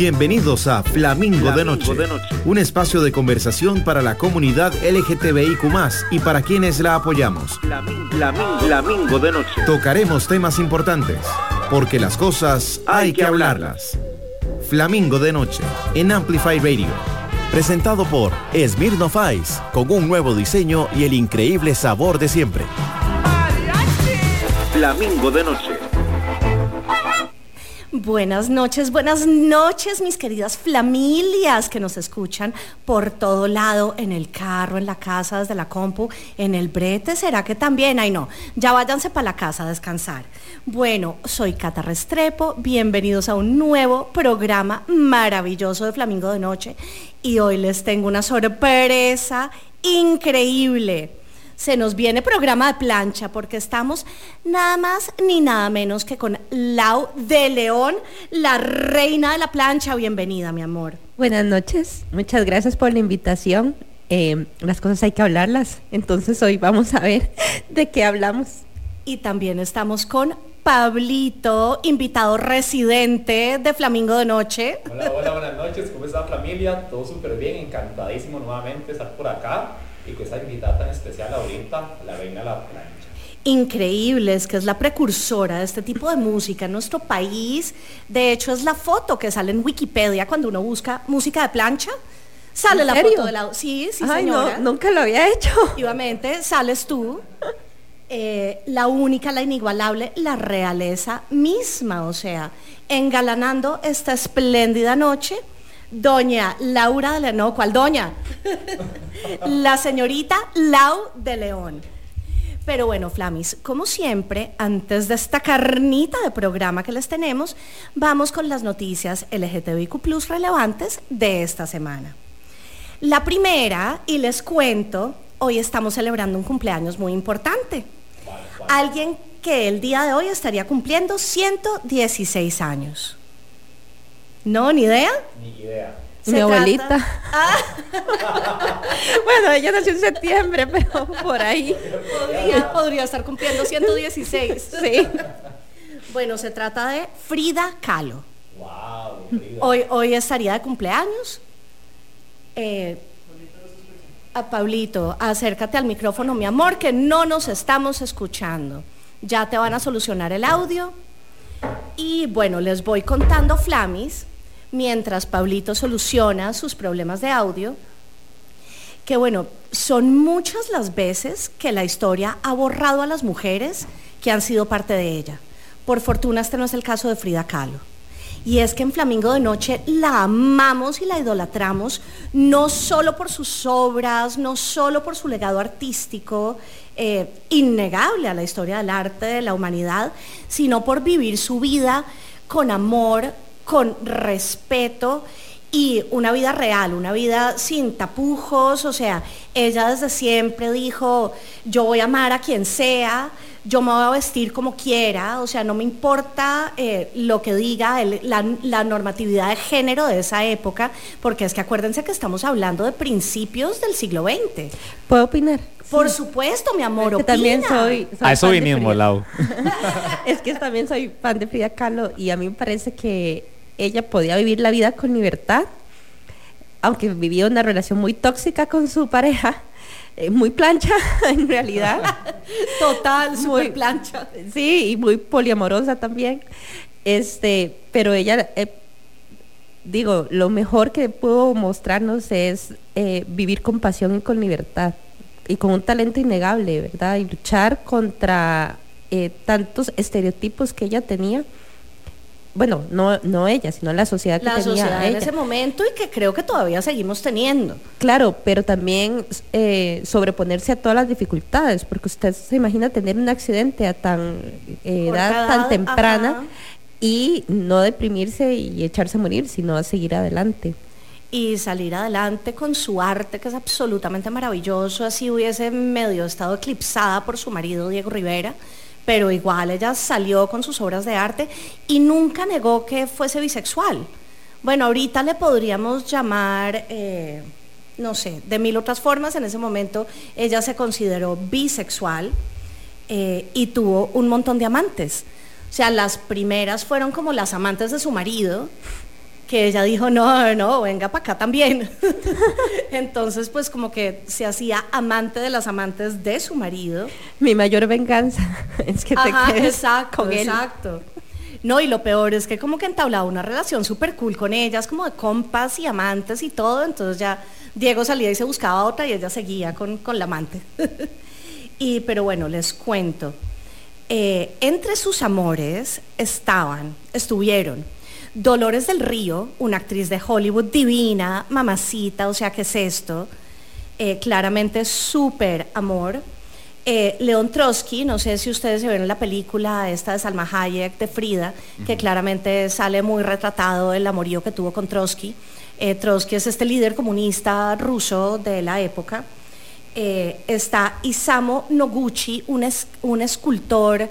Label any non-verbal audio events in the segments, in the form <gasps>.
Bienvenidos a Flamingo, de, Noche, un espacio de conversación para la comunidad LGTBIQ y para quienes la apoyamos. Flamingo, de Noche. Tocaremos temas importantes, porque las cosas hay, que hablarlas. Flamingo de Noche, en Amplify Radio. Presentado por Smirnoff Ice, con un nuevo diseño y el increíble sabor de siempre. Flamingo de Noche. Buenas noches, buenas noches, mis queridas familias que nos escuchan por todo lado, en el carro, en la casa, desde la compu, en el brete. ¿Será que también? Ay, no, ya váyanse para la casa a descansar. Bueno, soy Cata Restrepo, bienvenidos a un nuevo programa maravilloso de Flamingo de Noche y hoy les tengo una sorpresa increíble se nos viene programa de plancha porque estamos nada más ni nada menos que con Lau de León, la reina de la plancha. Bienvenida, mi amor. Buenas noches, muchas gracias por la invitación. Eh, las cosas hay que hablarlas, entonces hoy vamos a ver <laughs> de qué hablamos. Y también estamos con Pablito, invitado residente de Flamingo de Noche. Hola, hola, buenas noches, ¿cómo está familia? Todo súper bien, encantadísimo nuevamente estar por acá y que esa invitada tan especial ahorita, la reina la plancha. Increíble, es que es la precursora de este tipo de música en nuestro país. De hecho, es la foto que sale en Wikipedia cuando uno busca música de plancha. Sale la foto de la... Sí, sí, Ay, No, nunca lo había hecho. Efectivamente, sales tú. Eh, la única, la inigualable, la realeza misma, o sea, engalanando esta espléndida noche doña Laura de León, no, ¿cuál doña? <laughs> la señorita Lau de León. Pero bueno, Flamis, como siempre, antes de esta carnita de programa que les tenemos, vamos con las noticias LGTBIQ Plus relevantes de esta semana. La primera, y les cuento, hoy estamos celebrando un cumpleaños muy importante. Alguien que el día de hoy estaría cumpliendo 116 años. ¿No? ¿Ni idea? Ni idea. Mi abuelita. Ah. <laughs> bueno, ella nació en septiembre, pero por ahí. Podría, estar cumpliendo 116. sí. Bueno, se trata de Frida Kahlo. Wow, Hoy, hoy estaría de cumpleaños. Eh, a Pablito, acércate al micrófono, mi amor, que no nos estamos escuchando. Ya te van a solucionar el audio. Y bueno, les voy contando, Flamis, mientras Pablito soluciona sus problemas de audio, que bueno, son muchas las veces que la historia ha borrado a las mujeres que han sido parte de ella. Por fortuna este no es el caso de Frida Kahlo. Y es que en Flamingo de Noche la amamos y la idolatramos, no solo por sus obras, no solo por su legado artístico, eh, innegable a la historia del arte, de la humanidad, sino por vivir su vida con amor, con respeto y una vida real, una vida sin tapujos, o sea, ella desde siempre dijo, yo voy a amar a quien sea, yo me voy a vestir como quiera, o sea, no me importa eh, lo que diga la, la, normatividad de género de esa época, porque es que acuérdense que estamos hablando de principios del siglo XX. ¿Puedo opinar? Por supuesto, mi amor. Que también soy, a eso vinimos, Lau. <laughs> es que también soy fan de Frida Kahlo y a mí me parece que ella podía vivir la vida con libertad, aunque vivía una relación muy tóxica con su pareja. Eh, muy plancha <laughs> en realidad. <laughs> Total, muy plancha. Sí, y muy poliamorosa también. Este, pero ella, eh, digo, lo mejor que pudo mostrarnos es eh, vivir con pasión y con libertad y con un talento innegable, ¿verdad? Y luchar contra tantos estereotipos que ella tenía. Bueno, no, no ella, sino la sociedad que la tenía sociedad en ese momento y que creo que todavía seguimos teniendo. Claro, pero también eh, sobreponerse a todas las dificultades, porque usted se imagina tener un accidente a tan eh, edad tan temprana y no deprimirse y echarse a morir, sino a seguir adelante y salir adelante con su arte, que es absolutamente maravilloso. Así hubiese medio estado eclipsada por su marido Diego Rivera, pero igual ella salió con sus obras de arte y nunca negó que fuese bisexual. Bueno, ahorita le podríamos llamar, eh, no sé, de mil otras formas. En ese momento ella se consideró bisexual eh, y tuvo un montón de amantes. O sea, las primeras fueron como las amantes de su marido, que ella dijo, no, no, venga para acá también. <laughs> Entonces, pues como que se hacía amante de las amantes de su marido. Mi mayor venganza <laughs> es que te Ajá, quedes exacto, con él. exacto. No, y lo peor es que como que entablaba una relación súper cool con ellas, como de compas y amantes y todo, entonces ya Diego salía y se buscaba otra y ella seguía con, con la amante. <laughs> y, pero bueno, les cuento. Eh, entre sus amores estaban, estuvieron Dolores del Río, una actriz de Hollywood divina, mamacita, o sea, ¿qué es esto? Eh, claramente súper amor. Eh, León Trotsky, no sé si ustedes se ven en la película esta de Salma Hayek de Frida, que claramente sale muy retratado el amorío que tuvo con Trotsky. Eh, Trotsky es este líder comunista ruso de la época. Está Isamu Noguchi, un, es- un escultor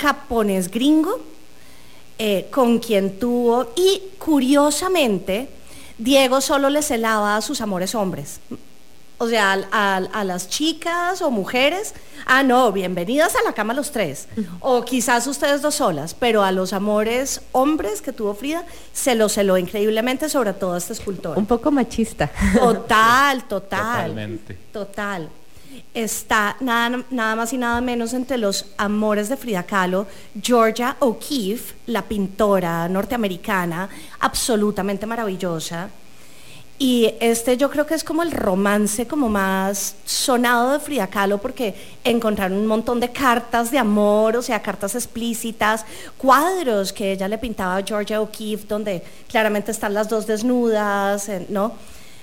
japonés gringo, eh, con quien tuvo, y curiosamente, Diego solo le celaba a sus amores hombres. O sea, al- al- a, las chicas o mujeres, ah, no, bienvenidas a la cama los tres. O quizás ustedes dos solas, pero a los amores hombres que tuvo Frida, se lo celó increíblemente, sobre todo a este escultor. Un poco machista. Total, total. Totalmente. Total. Está nada, nada más y nada menos entre los amores de Frida Kahlo, Georgia O'Keeffe, la pintora norteamericana, absolutamente maravillosa. Y este yo creo que es como el romance como más sonado de Frida Kahlo porque encontraron un montón de cartas de amor, o sea, cartas explícitas, cuadros que ella le pintaba a Georgia O'Keeffe donde claramente están las dos desnudas, eh, ¿no?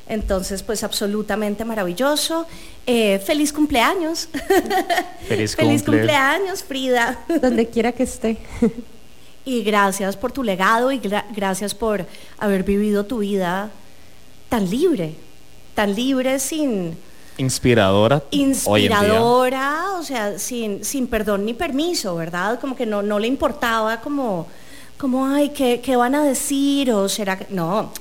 Entonces, pues absolutamente maravilloso. Eh, feliz cumpleaños. <laughs> Feliz feliz cumple. cumpleaños, Frida. Donde quiera que esté. <laughs> Y gracias por tu legado y gra- gracias por haber vivido tu vida tan libre, tan libre sin Inspiradora. Hoy en día. inspiradora, o sea, sin, sin perdón ni permiso, ¿verdad? Como que no, no le importaba como, como ay, ¿qué, qué van a decir? O será que. No,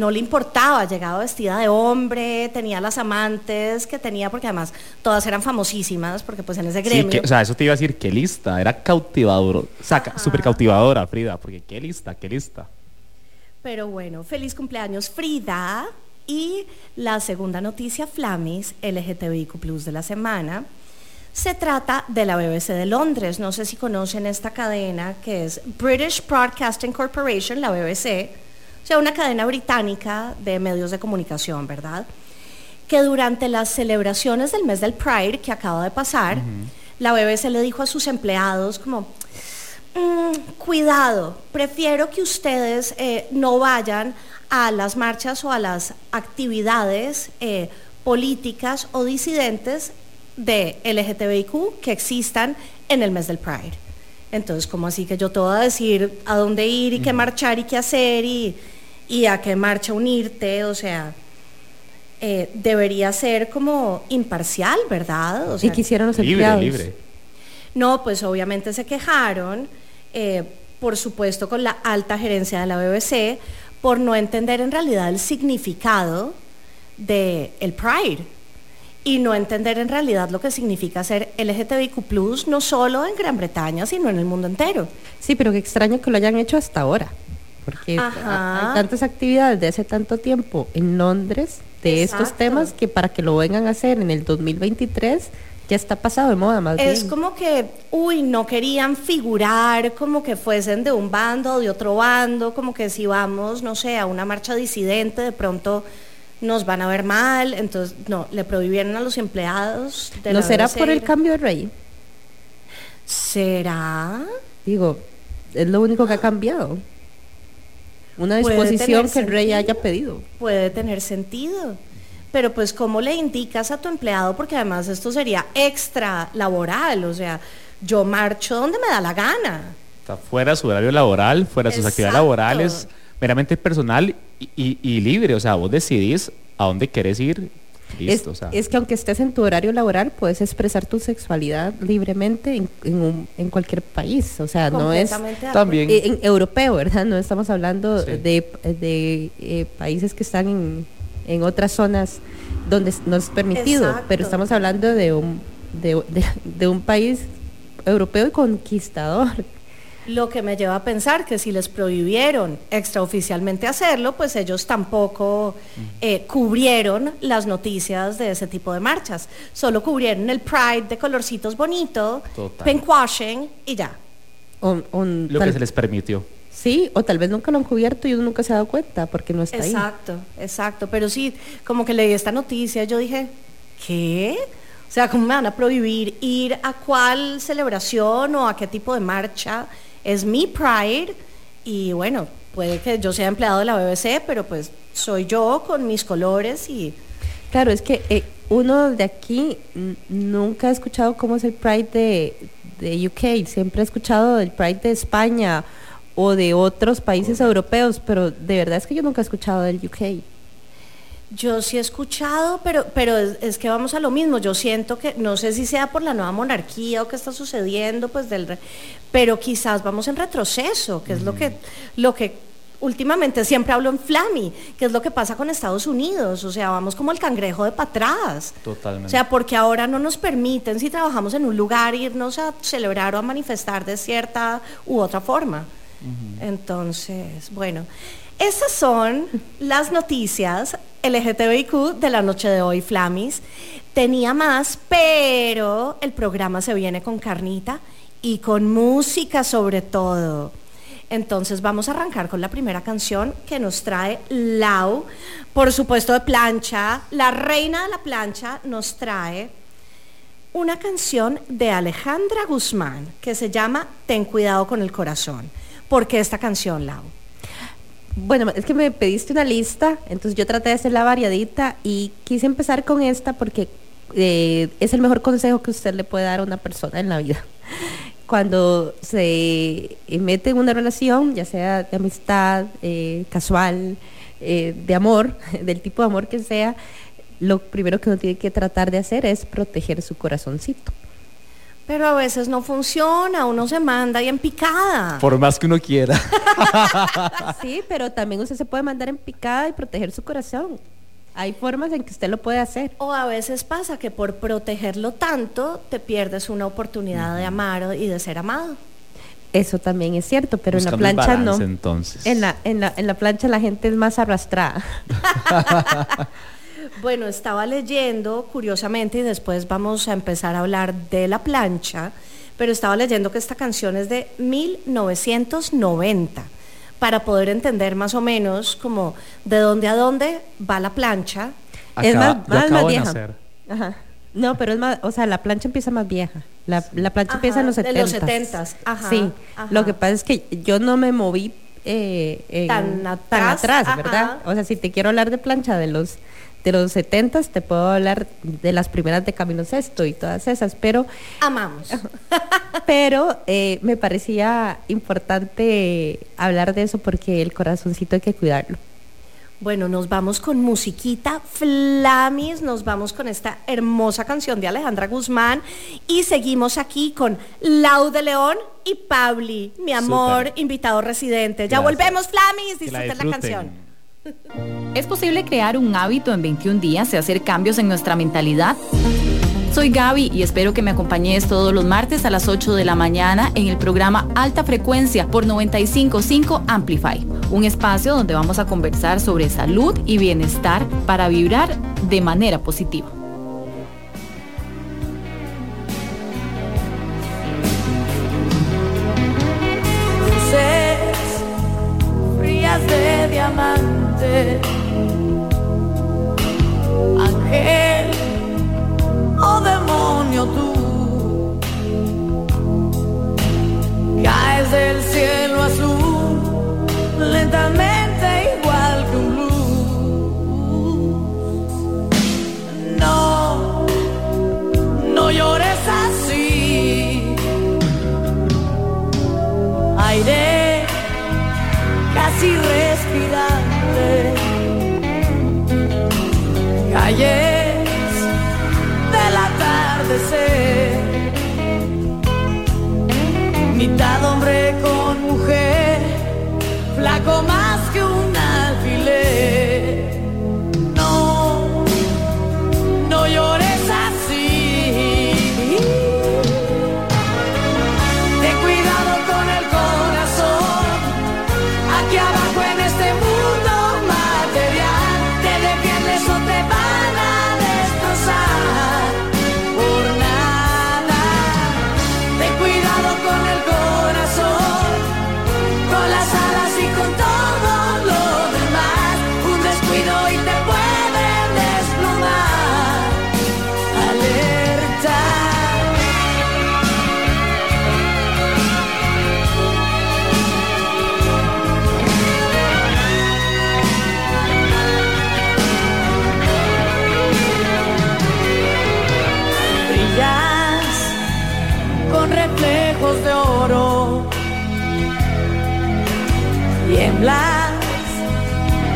no le importaba, llegaba vestida de hombre, tenía las amantes que tenía, porque además todas eran famosísimas, porque pues en ese Sí, gremio. que- o sea, eso te iba a decir, qué lista, era cautivador, o sea, súper cautivadora, Frida, porque qué lista, qué lista. Pero bueno, feliz cumpleaños Frida. Y la segunda noticia, Flamis, LGTBIQ Plus de la semana, se trata de la BBC de Londres. No sé si conocen esta cadena que es British Broadcasting Corporation, la BBC, o sea, una cadena británica de medios de comunicación, ¿verdad? Que durante las celebraciones del mes del Pride que acaba de pasar, la BBC le dijo a sus empleados como, Mm, cuidado, prefiero que ustedes eh, no vayan a las marchas o a las actividades eh, políticas o disidentes de LGTBIQ que existan en el mes del Pride. Entonces, ¿cómo así que yo te voy a decir a dónde ir y qué marchar y qué hacer y, y a qué marcha unirte? O sea, eh, debería ser como imparcial, ¿verdad? O y quisieron los Libre, empleados. libre. no, pues obviamente se quejaron, eh, por supuesto con la alta gerencia de la BBC, por no entender en realidad el significado del el Pride y no entender en realidad lo que significa ser LGTBIQ, no solo en Gran Bretaña, sino en el mundo entero. Sí, pero qué extraño que lo hayan hecho hasta ahora. Porque Ajá. hay tantas actividades de hace tanto tiempo en Londres de estos temas que para que lo vengan a hacer en el 2023 ya está pasado de moda más Es bien. como que, uy, no querían figurar como que fuesen de un bando o de otro bando, como que si vamos, no sé, a una marcha disidente, de pronto nos van a ver mal, entonces no, le prohibieron a los empleados de ¿No la será BBC por el cambio de rey? ¿Será? Digo, es lo único que ha cambiado. Una disposición que el rey haya pedido. Puede tener sentido. Pero pues cómo le indicas a tu empleado, porque además esto sería extra laboral, o sea, yo marcho donde me da la gana. Sea, fuera su horario laboral, fuera sus actividades laborales, meramente personal y, y- libre. O sea, vos decidís a dónde querés ir. Listo, es, o sea. es que aunque estés en tu horario laboral, puedes expresar tu sexualidad libremente en, en un- en cualquier país. O sea, no es. También. en europeo, ¿verdad? No estamos hablando Sí. de, de, eh, países que están en, en otras zonas donde no es permitido, Exacto. pero estamos hablando de un, de, de- de un país europeo y conquistador. Lo que me lleva a pensar que si les prohibieron extraoficialmente hacerlo, pues ellos tampoco eh, cubrieron las noticias de ese tipo de marchas. Solo cubrieron el Pride de colorcitos bonito, Total. pinkwashing y ya. Lo tal- que se les permitió. Sí, o tal vez nunca lo han cubierto y uno nunca se ha dado cuenta porque no está ahí. Exacto, exacto. Pero sí, como que leí esta noticia, yo dije, ¿qué? O sea, ¿cómo me van a prohibir ir a cuál celebración o a qué tipo de marcha? Es mi Pride y bueno, puede que yo sea empleado de la BBC, pero pues soy yo con mis colores y Claro, es que eh, uno de aquí n- nunca ha escuchado cómo es el Pride de, de UK, siempre ha escuchado del Pride de España o de otros países europeos, pero de verdad es que yo nunca he escuchado del UK. Yo sí he escuchado, pero, pero es, es que vamos a lo mismo. Yo siento que, no sé si sea por la nueva monarquía o qué está sucediendo, pues del, re- pero quizás vamos en retroceso, que es lo que, lo que últimamente siempre hablo en Flammy, que es lo que pasa con Estados Unidos. O sea, vamos como el cangrejo de atrás. Totalmente. O sea, porque ahora no nos permiten, si trabajamos en un lugar, irnos a celebrar o a manifestar de cierta u otra forma. Entonces, bueno, esas son las noticias LGTBIQ de la noche de hoy, Flamis. Tenía más, pero el programa se viene con carnita y con música sobre todo. Entonces vamos a arrancar con la primera canción que nos trae Lau, por supuesto de plancha. La reina de la plancha nos trae una canción de Alejandra Guzmán que se llama Ten cuidado con el corazón. ¿Por qué esta canción, Lau? Bueno, es que me pediste una lista, entonces yo traté de hacerla variadita y quise empezar con esta porque eh, es el mejor consejo que usted le puede dar a una persona en la vida. <laughs> Cuando se mete en una relación, ya sea de amistad, eh, casual, eh, de amor, <laughs> del tipo de amor que sea, lo primero que uno tiene que tratar de hacer es proteger su corazoncito. Pero a veces no funciona, uno se manda y en picada. Por más que uno quiera. <laughs> Sí, pero también usted se puede mandar en picada y proteger su corazón. Hay formas en que usted lo puede hacer. O a veces pasa que por protegerlo tanto te pierdes una oportunidad de amar o- y de ser amado. Eso también es cierto, pero en la plancha balance, no. entonces. En la, en, la, en la plancha la gente es más arrastrada. <laughs> <laughs> Bueno, estaba leyendo, curiosamente, y después vamos a empezar a hablar de la plancha, pero estaba leyendo que esta canción es de 1990, para poder entender más o menos como de dónde a dónde va la plancha. es más, más, acabo más de vieja. nacer. Ajá. No, pero es más, o sea, la plancha empieza más vieja. La, la plancha Ajá, empieza en los de 70. los 70s, ajá, Sí. ajá. Lo que pasa es que yo no me moví eh, en- Tan tan atrás. ¿verdad? O sea, si te quiero hablar de plancha de los de los 70 te puedo hablar de las primeras de Camino Sexto y todas esas, pero Amamos. <laughs> pero eh, me parecía importante hablar de eso porque el corazoncito hay que cuidarlo. Bueno, nos vamos con musiquita Flamis, nos vamos con esta hermosa canción de Alejandra Guzmán y seguimos aquí con Lau de León y Pauli, mi amor, invitado residente. Ya Gracias. volvemos, Flamis, la disfruten la, canción. ¿Es posible crear un hábito en 21 días y hacer cambios en nuestra mentalidad? Soy Gaby y espero que me acompañes todos los martes a las 8 de la mañana en el programa Alta Frecuencia por 955 Amplify, un espacio donde vamos a conversar sobre salud y bienestar para vibrar de manera positiva. Ángel o demonio tú, caes del cielo azul lentamente mitad tiemblas,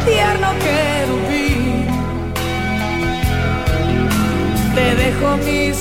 tierno querubín. Te dejo mi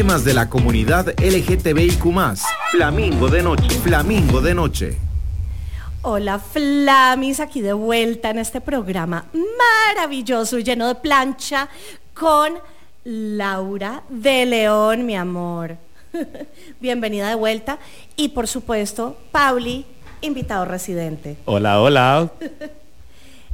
Temas de la comunidad LGTBIQ. Flamingo de noche. Flamingo de Noche. Hola Flamis, aquí de vuelta en este programa maravilloso y lleno de plancha con Laura de León, mi amor. <laughs> Bienvenida de vuelta. Y por supuesto, Pauli, invitado residente. Hola, hola.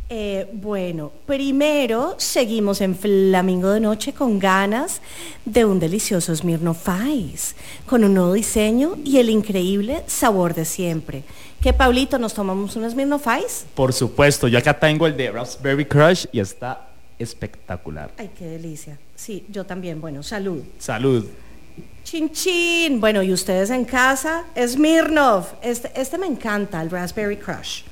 Eh, bueno, primero seguimos en Flamingo de Noche con ganas de un delicioso Smirnoff Ice, con un nuevo diseño y el increíble sabor de siempre. ¿Qué, Paulito, nos tomamos un Smirnoff Ice? Por supuesto, yo acá tengo el de Raspberry Crush y está espectacular. Ay, qué delicia. Sí, yo también. Bueno, salud. Salud. Chin chin. Bueno, y ustedes en casa, Smirnoff. Este, este me encanta, el Raspberry Crush.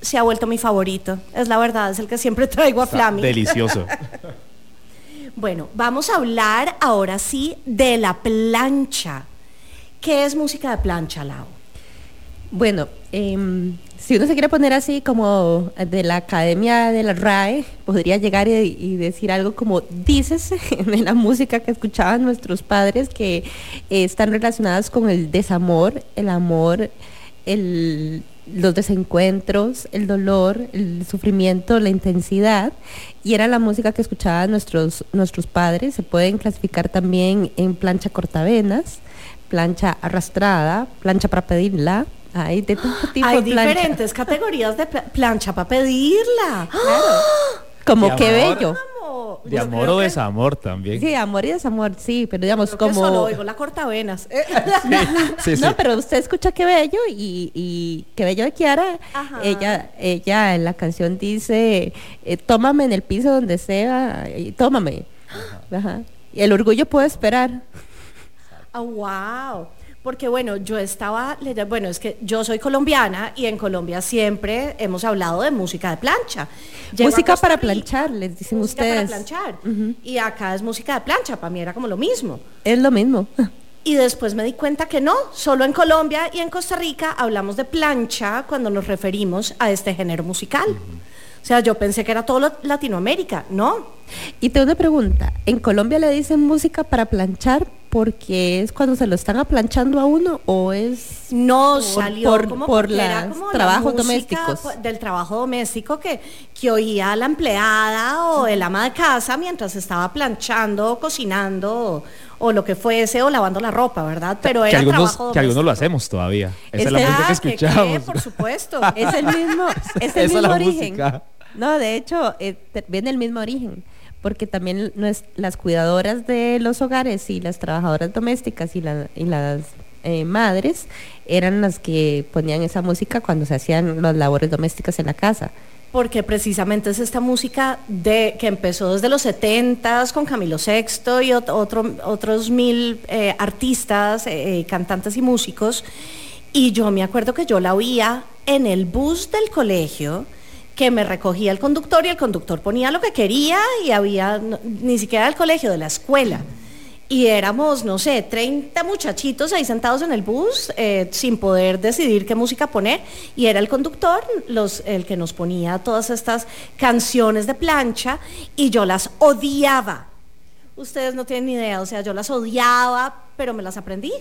Se ha vuelto mi favorito. Es la verdad, es el que siempre <laughs> traigo a Está Flammy. delicioso. <laughs> Bueno, vamos a hablar ahora sí de la plancha. ¿Qué es música de plancha, Lau? Bueno, em, si uno se quiere poner así como de la academia de la RAE, podría llegar y, y decir algo como dícese <laughs> de la música que escuchaban nuestros padres que eh, están relacionadas con el desamor, el amor, el- los desencuentros, el dolor, el sufrimiento, la intensidad. Y era la música que escuchaban nuestros, nuestros padres. Se pueden clasificar también en plancha cortavenas, plancha arrastrada, plancha para pedirla. Hay de todo tipo Hay de diferentes <laughs> categorías de pla- plancha para pedirla. Como qué bello. Como- De yo amor o que- desamor también. Sí, amor y desamor, sí, pero digamos creo que como... solo oigo la cortavenas. Eh, <laughs> Sí, sí. No, pero usted escucha qué bello y, y qué bello de Kiara. Ajá. Ella, ella en la canción dice, eh, tómame en el piso donde sea y tómame. Ajá. Y el orgullo puede esperar. Ah, wow. Porque bueno, yo estaba bueno, es que yo soy colombiana y en Colombia siempre hemos hablado de música de plancha. Llego música para planchar, les dicen música ustedes. para planchar. Y acá es música de plancha, para mí era como lo mismo. Es lo mismo. <laughs> Y después me di cuenta que no, solo en Colombia y en Costa Rica hablamos de plancha cuando nos referimos a este género musical. O sea, yo pensé que era todo Latinoamérica, ¿no? Y te una pregunta, ¿en Colombia le dicen música para planchar porque es cuando se lo están aplanchando a uno o es No por- salió por- como por las la trabajos domésticos? del trabajo doméstico que, que oía la empleada o el ama de casa mientras estaba planchando, o cocinando o, o lo que fuese o lavando la ropa, ¿verdad? Pero que era algunos, trabajo que algunos lo doméstico. hacemos todavía. Esa es Este- la música que Ah, ¿que escuchamos. por supuesto. Es el mismo, es el <laughs> es mismo la origen. música. No, de hecho, eh, viene el mismo origen, porque también no es- las cuidadoras de los hogares y las trabajadoras domésticas y, la- y las eh, madres eran las que ponían esa música cuando se hacían las labores domésticas en la casa. Porque precisamente es esta música de que empezó desde los 70s con Camilo VI y ot- otro- otros mil eh, artistas, eh, eh, cantantes y músicos. Y yo me acuerdo que yo la oía en el bus del colegio, que me recogía el conductor y el conductor ponía lo que quería y había, ni siquiera del colegio, de la escuela. Y éramos, no sé, 30 muchachitos ahí sentados en el bus eh, sin poder decidir qué música poner. Y era el conductor los, el que nos ponía todas estas canciones de plancha y yo las odiaba. Ustedes no tienen ni idea, o sea, yo las odiaba, pero me las aprendí.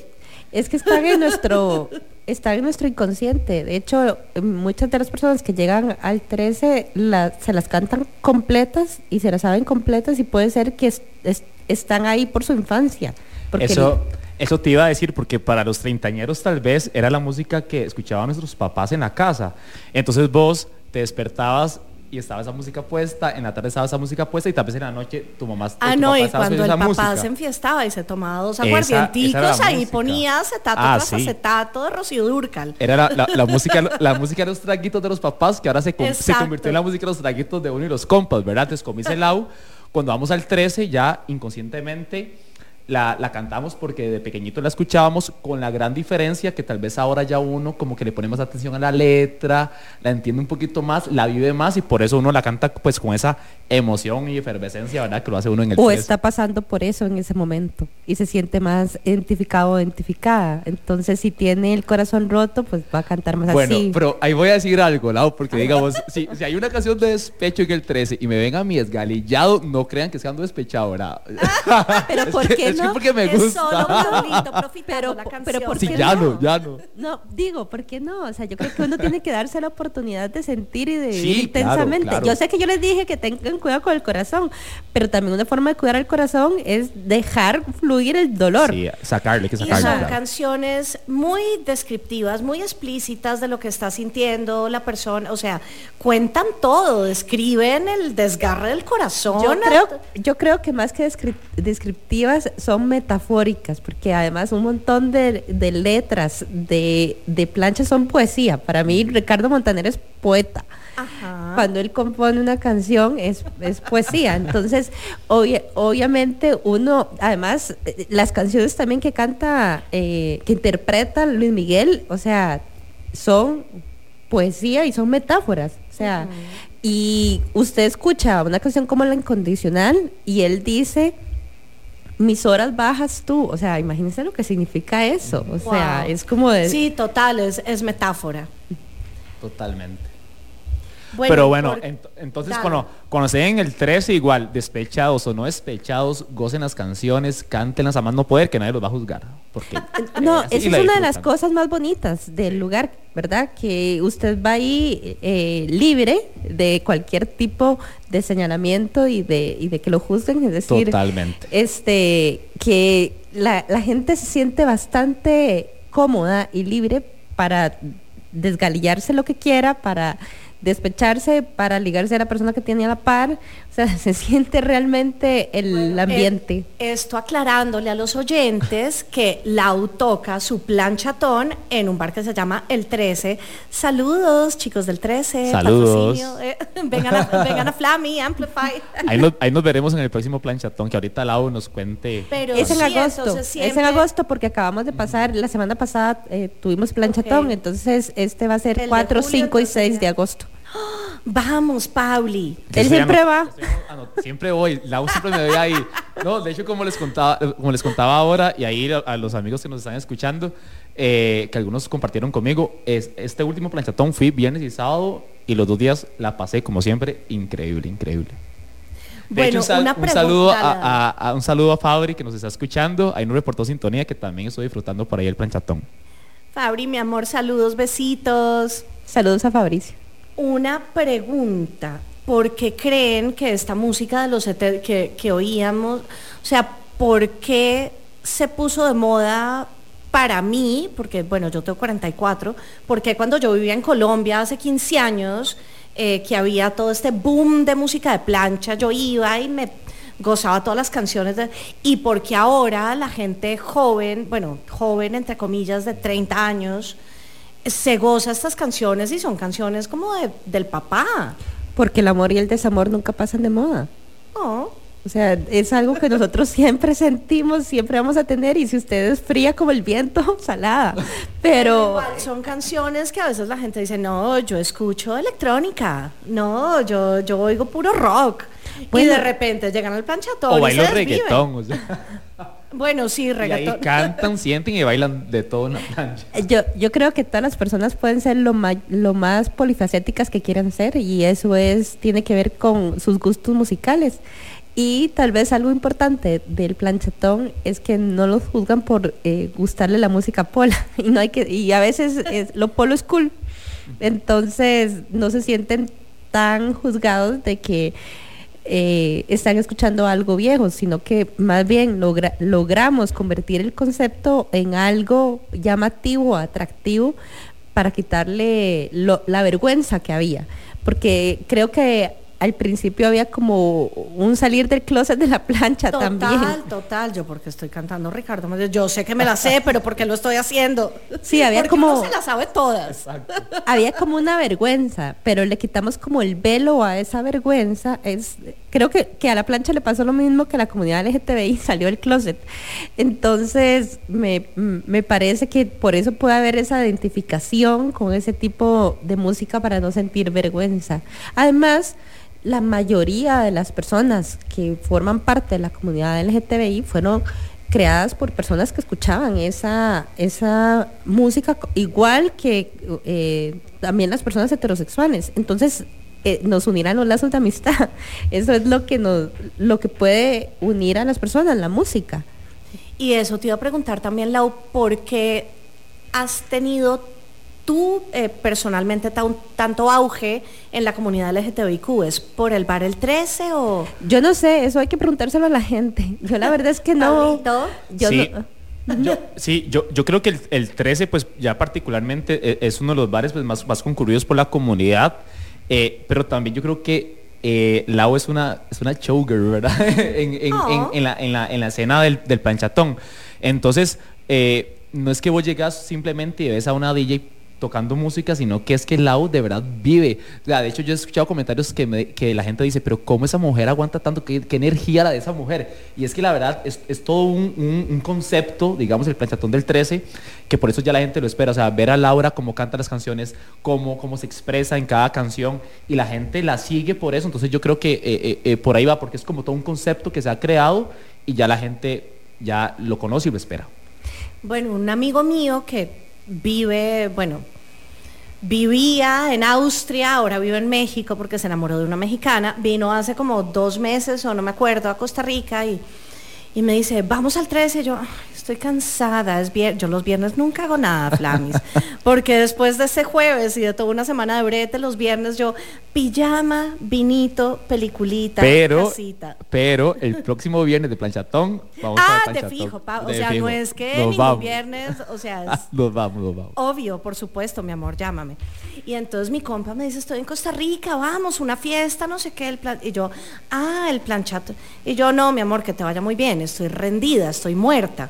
Es que están en nuestro, están en nuestro inconsciente. De hecho, muchas de las personas que llegan al 13 la- se las cantan completas y se las saben completas y puede ser que es- es- están ahí por su infancia. Porque Eso, eso te iba a decir, porque para los treintañeros tal vez era la música que escuchaban nuestros papás en la casa. Entonces vos te despertabas y estaba esa música puesta, en la tarde estaba esa música puesta y tal vez en la noche tu mamá Ah, tu no, papá y cuando el papá se enfiestaba y se tomaba dos aguardienticos, ahí música. ponía acetato Ah, tras sí. acetato de Rocío Durcal. Era la, la- la <laughs> música, la música de los traguitos de los papás que ahora se, con- se convirtió en la música de los traguitos de uno y los compas, ¿verdad? Entonces, como dice Lau, <laughs> cuando vamos al 13 ya inconscientemente la, la cantamos porque de pequeñito la escuchábamos con la gran diferencia que tal vez ahora ya uno como que le pone más atención a la letra, la entiende un poquito más, la vive más y por eso uno la canta pues con esa emoción y efervescencia, ¿verdad? Que lo hace uno en el o 13. está pasando por eso en ese momento y se siente más identificado o identificada. Entonces, si tiene el corazón roto, pues va a cantar más Bueno, así. pero ahí voy a decir algo, Lau, porque digamos, si, si hay una canción de despecho en el 13 y me ven a mi esgalillado, no crean que ando despechado, ¿verdad? pero <laughs> Es ¿por que- qué es que porque me Es gusta. solo <laughs> profitando Pero- la canción. pero ¿por Sí, qué ya no? no, ya no. No, digo, ¿por qué no? O sea, yo creo que uno tiene que darse la oportunidad de sentir y de vivir intensamente. claro. Yo sé que yo les dije que tengan cuidado con el corazón, pero también una forma de cuidar el corazón es dejar fluir el dolor. Sí, sacarle, que Y sacarle. son claro. canciones muy descriptivas, muy explícitas de lo que está sintiendo la persona. O sea, cuentan todo, describen el desgarre del corazón. Yo creo, yo creo que más que descrip- descriptivas son metafóricas, porque además un montón de, de letras de, de plancha son poesía. Para mí, Ricardo Montaner es poeta. Ajá. Cuando él compone una canción es, es poesía. Entonces, obvia- obviamente uno, además, eh, las canciones también que canta, eh, que interpreta Luis Miguel, o sea, son poesía y son metáforas. O sea, y usted escucha una canción como La Incondicional y él dice, mis horas bajas tú. O sea, imagínense lo que significa eso. O sea, es como de... Sí, total, es, es metáfora. Totalmente. Bueno, Pero bueno, por- ent- entonces Dale. cuando, cuando se den el 13 igual, despechados o no despechados, gocen las canciones, cántenlas a más no poder, que nadie los va a juzgar. Porque <laughs> No, eh, esa es una de las cosas más bonitas del lugar, ¿verdad? Que usted va ahí eh, libre de cualquier tipo de señalamiento y de, y de que lo juzguen, es decir, Totalmente. este, que la, la gente se siente bastante cómoda y libre para desgalillarse lo que quiera, para despecharse, para ligarse a la persona que tiene la par, o sea, <laughs> se siente realmente el ambiente. Eh, esto aclarándole a los oyentes que Lau toca su planchatón en un bar que se llama El 13. Saludos, chicos del 13. Saludos. patrocinio, eh, <laughs> vengan, a, <laughs> vengan a Flammy, Amplify. Ahí nos, ahí nos veremos en el próximo planchatón, que ahorita Lau nos cuente. Pero Es en sí, agosto, es en agosto porque acabamos de pasar, la semana pasada eh, tuvimos planchatón, entonces este va a ser El de 4, julio, 5 y entonces 6 ya. de agosto. <gasps> Vamos, Pauli. Él siempre va. anot- siempre voy. Lau siempre me ve ahí. No, de hecho, como les contaba, como les contaba ahora, y ahí a, a los amigos que nos están escuchando, eh, que algunos compartieron conmigo, es, este último planchatón fui viernes y sábado, y los dos días la pasé, como siempre, increíble, increíble. De Bueno, hecho, un, sal- una un saludo pregunta, a, a- a- un saludo a Fabri que nos está escuchando. Ahí nos reportó sintonía que también estoy disfrutando por ahí el planchatón. Fabri, mi amor, saludos, besitos. Saludos a Fabricio. Una pregunta. ¿Por qué creen que esta música de los que, que oíamos, o sea, por qué se puso de moda para mí? Porque, bueno, yo tengo 44, porque cuando yo vivía en Colombia hace 15 años, eh, que había todo este boom de música de plancha, yo iba y me gozaba todas las canciones de- y porque ahora la gente joven, bueno, joven entre comillas de 30 años, se goza estas canciones y son canciones como de- del papá. Porque el amor y el desamor nunca pasan de moda. Oh, O sea, es algo que nosotros <laughs> siempre sentimos, siempre vamos a tener y si usted es fría como el viento, <laughs> salada. Pero Igual son canciones que a veces la gente dice, no, yo escucho electrónica, no, yo, yo oigo puro rock. y de repente llegan al planchatón O y bailo reggaetón. o sea, <laughs> Bueno, sí, y ahí reggaetón. cantan, <laughs> sienten y bailan de todo en la plancha. yo, yo creo que todas las personas pueden ser lo, ma- lo más polifacéticas que quieran ser y eso es tiene que ver con sus gustos musicales. Y tal vez algo importante del planchetón es que no los juzgan por eh, gustarle la música pola <laughs> y no hay que y a veces es- lo polo es cool. Entonces no se sienten tan juzgados de que eh, están escuchando algo viejo, sino que más bien logra- logramos convertir el concepto en algo llamativo, atractivo, para quitarle la vergüenza que había. Porque creo que al principio había como un salir del closet de la plancha Total, también. total, yo porque estoy cantando Ricardo, Montes, yo sé que me la sé, pero porque lo estoy haciendo. Sí, había Porque como- uno se la sabe todas. había como una vergüenza, pero le quitamos como el velo a esa vergüenza. Es, creo que, que a la plancha le pasó lo mismo que a la comunidad LGTBI <laughs> salió del closet. Entonces, me, me parece que por eso puede haber esa identificación con ese tipo de música para no sentir vergüenza. Además, la mayoría de las personas que forman parte de la comunidad LGTBI fueron creadas por personas que escuchaban esa, esa música igual que eh, también las personas heterosexuales. Entonces, eh, nos unirán los lazos de amistad. <laughs> Eso es lo que nos, lo que puede unir a las personas, la música. Y eso te iba a preguntar también, Lau, ¿por qué has tenido tú eh, personalmente tan- tanto auge en la comunidad LGTBIQ? ¿Es por el bar el 13 o...? Yo no sé, eso hay que preguntárselo a la gente. Yo la verdad es que no. Pablito. Yo sí, no- yo, sí yo, yo creo que el, el 13, pues ya particularmente eh, es uno de los bares pues, más, más concurridos por la comunidad, eh, pero también yo creo que eh, Lau es una, es una showgirl, ¿verdad? <laughs> en, en- Oh. en- en la, en, la, en la escena del, del planchatón. Entonces, eh, no es que vos llegas simplemente y ves a una DJ tocando música, sino que es que Lau de verdad vive. De hecho, yo he escuchado comentarios que, me- que la gente dice, pero ¿cómo esa mujer aguanta tanto? ¿Qué, energía la de esa mujer? Y es que la verdad es, todo un concepto, digamos, el planchatón del 13, que por eso ya la gente lo espera. O sea, ver a Laura cómo canta las canciones, cómo, cómo se expresa en cada canción, y la gente la sigue por eso. Entonces yo creo que eh, eh, eh, por ahí va, porque es como todo un concepto que se ha creado y ya la gente ya lo conoce y lo espera. Bueno, un amigo mío que vive, bueno, vivía en Austria, ahora vive en México porque se enamoró de una mexicana, vino hace como dos meses o no me acuerdo a Costa Rica y, y me dice, vamos al 13, yo "Ay, estoy cansada, es vier-". yo los viernes nunca hago nada, Flamis, <laughs> porque después de ese jueves y de toda una semana de brete, los viernes yo pijama, vinito, peliculita, Pero, casita. pero el próximo viernes de planchatón vamos Ah, a de fijo, pa- o sea, fijo. no es que Nos ningún vamos. viernes, o sea, <laughs> es Nos vamos, nos vamos. obvio, por supuesto, mi amor, llámame. Y entonces mi compa me dice, estoy en Costa Rica, vamos, una fiesta, no sé qué, el plan... Y yo, ah, el planchato. Y yo, no, mi amor, que te vaya muy bien, estoy rendida, estoy muerta.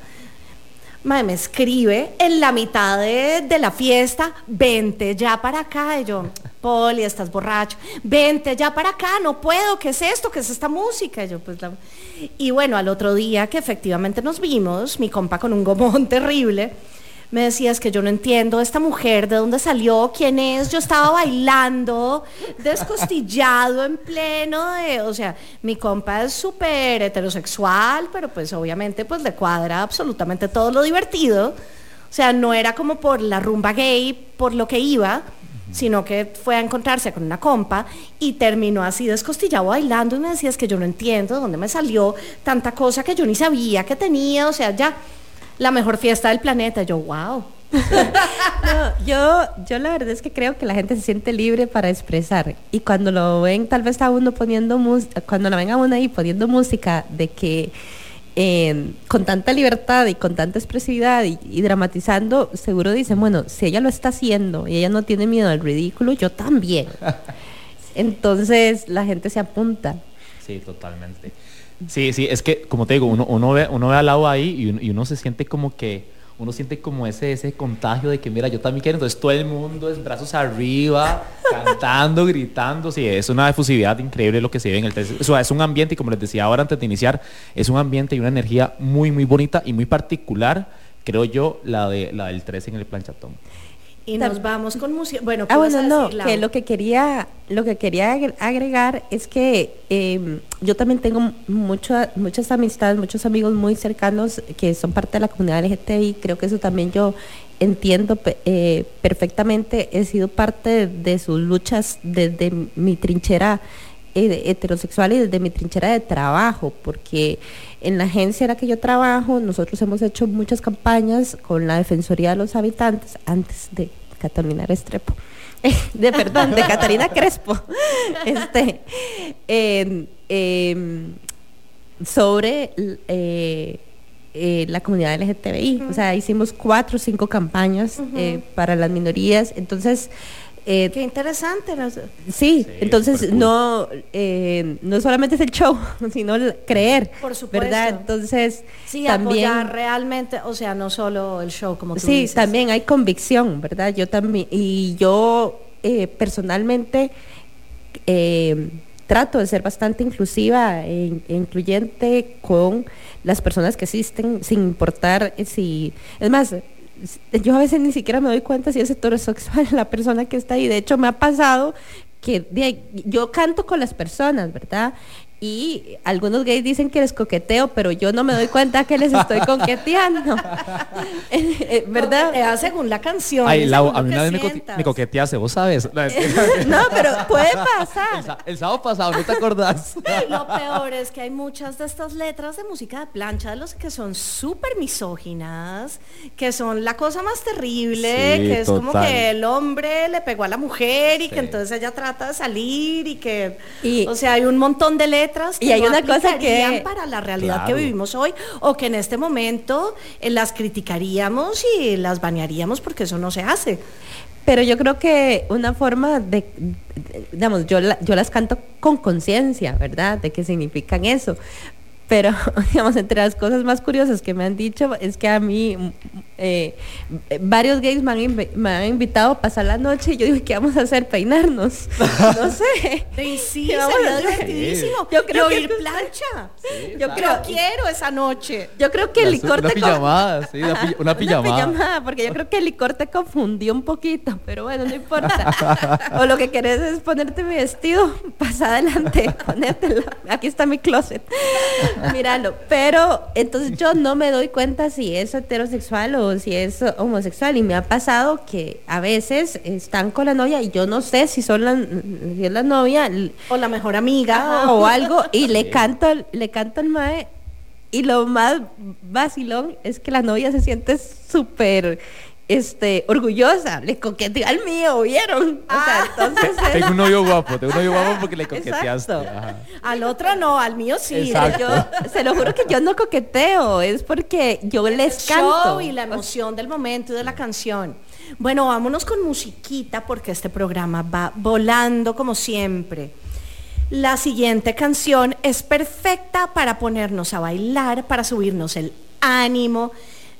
Me escribe en la mitad de, de la fiesta, vente ya para acá. Y yo, Poli, estás borracho. Vente ya para acá, no puedo. ¿Qué es esto? ¿Qué es esta música? Y yo, pues, la- Y bueno, al otro día que efectivamente nos vimos, mi compa con un gomón <laughs> terrible, me decía, es que yo no entiendo esta mujer, de dónde salió, quién es. Yo estaba bailando, descostillado en pleno de, o sea, mi compa es súper heterosexual, pero pues obviamente pues le cuadra absolutamente todo lo divertido. O sea, no era como por la rumba gay, por lo que iba, sino que fue a encontrarse con una compa y terminó así descostillado bailando y me decía, es que yo no entiendo de dónde me salió tanta cosa que yo ni sabía que tenía, o sea, ya la mejor fiesta del planeta. Yo, wow. <laughs> No, yo, yo la verdad es que creo que la gente se siente libre para expresar. Y cuando lo ven, tal vez a uno poniendo música, cuando la ven a uno ahí poniendo música de que eh, con tanta libertad y con tanta expresividad y, y dramatizando, seguro dicen, bueno, si ella lo está haciendo y ella no tiene miedo al ridículo, yo también. <laughs> Entonces la gente se apunta. Sí, totalmente. Sí, sí, es que como te digo, uno, uno ve, uno ve al lado ahí y uno, y uno se siente como que, uno siente como ese, ese contagio de que, mira, yo también quiero. Entonces todo el mundo es brazos arriba, <laughs> cantando, gritando. Sí, es una efusividad increíble lo que se ve en el 13. O sea, es un ambiente, y como les decía ahora antes de iniciar, es un ambiente y una energía muy, muy bonita y muy particular, creo yo, la, de, la del 13 en el planchatón. Y nos vamos con música. Bueno, ¿qué Ah, bueno, no, decir, que lo que quería, lo que quería agre- agregar es que eh, yo también tengo mucho, muchas amistades, muchos amigos muy cercanos que son parte de la comunidad LGTBI. Creo que eso también yo entiendo eh, perfectamente. He sido parte de, de sus luchas desde mi trinchera eh, heterosexual y desde mi trinchera de trabajo, porque en la agencia en la que yo trabajo, nosotros hemos hecho muchas campañas con la Defensoría de los Habitantes antes de Catalina Restrepo. <laughs> de perdón, de Catalina Crespo. <laughs> Este, em, sobre eh, eh, la comunidad LGTBI. O sea, hicimos cuatro o cinco campañas eh, para las minorías. Entonces, eh, Qué interesante. las- Sí, Sí, entonces cool. no, eh, no solamente es el show, <laughs> sino el creer, Por supuesto. ¿verdad? Entonces, Sí, también, apoyar realmente, o sea, no solo el show como tú sí, dices. también hay convicción, ¿verdad? Yo también, y yo eh, personalmente eh, trato de ser bastante inclusiva e, e incluyente con las personas que existen, sin importar si, es más, yo a veces ni siquiera me doy cuenta si es heterosexual <laughs> la persona que está ahí. De hecho, me ha pasado que yo canto con las personas, ¿verdad? Y algunos gays dicen que les coqueteo, pero yo no me doy cuenta que les estoy <laughs> coqueteando. <laughs> Eh, eh, ¿Verdad? Coquetea según la canción. Ay, según a mí una vez me, sientas. me coqueteaste, vos sabes. <laughs> No, pero puede el, pasar. sa- el sábado pasado, ¿no te acordás? Lo peor es que hay muchas de estas letras de música de plancha de los que son súper misóginas, que son la cosa más terrible, Sí, que es como total. que el hombre le pegó a la mujer y Sí. que entonces ella trata de salir y que, Y- o sea, hay un montón de letras que Y hay no una cosa que- para la realidad que vivimos hoy o que en este momento eh, las criticaríamos y las banearíamos porque eso no se hace. Pero yo creo que una forma de, de- digamos, yo, la- yo las canto con conciencia, ¿verdad? De qué significan eso. Pero, <laughs> digamos, entre las cosas más curiosas que me han dicho es que a mí eh, varios gays me han, invi- me han invitado a pasar la noche y yo digo, ¿qué vamos a hacer? ¿Peinarnos? <laughs> No sé. Sí, sí, ¿Qué vamos sería a hacer? divertidísimo. Yo creo que- oír plancha. Yo creo- quiero esa noche. Yo creo que el licor una te pijamada, sí, una, <laughs> pi- una pijamada. pijamada, porque yo creo que el licor te confundió un poquito, pero bueno, no importa. o lo que querés es ponerte mi vestido, pasa adelante, ponértelo. Aquí está mi closet. <laughs> Míralo. Pero entonces yo no me doy cuenta si es heterosexual o si es homosexual. Y me ha pasado que a veces están con la novia y yo no sé si son la, si es la novia O la mejor amiga. O algo y le canto le canto al mae y lo más vacilón es que la novia se siente súper este orgullosa le coqueteó al mío vieron o sea entonces es- <laughs> Tengo un novio guapo, tengo un novio guapo porque le coqueteaste. Ajá. Al otro no, al mío sí. Exacto. yo <laughs> se lo juro que yo no coqueteo es porque yo les show canto y la emoción del momento y de la canción. Bueno, vámonos con musiquita porque este programa va volando como siempre. La siguiente canción es perfecta para ponernos a bailar, para subirnos el ánimo.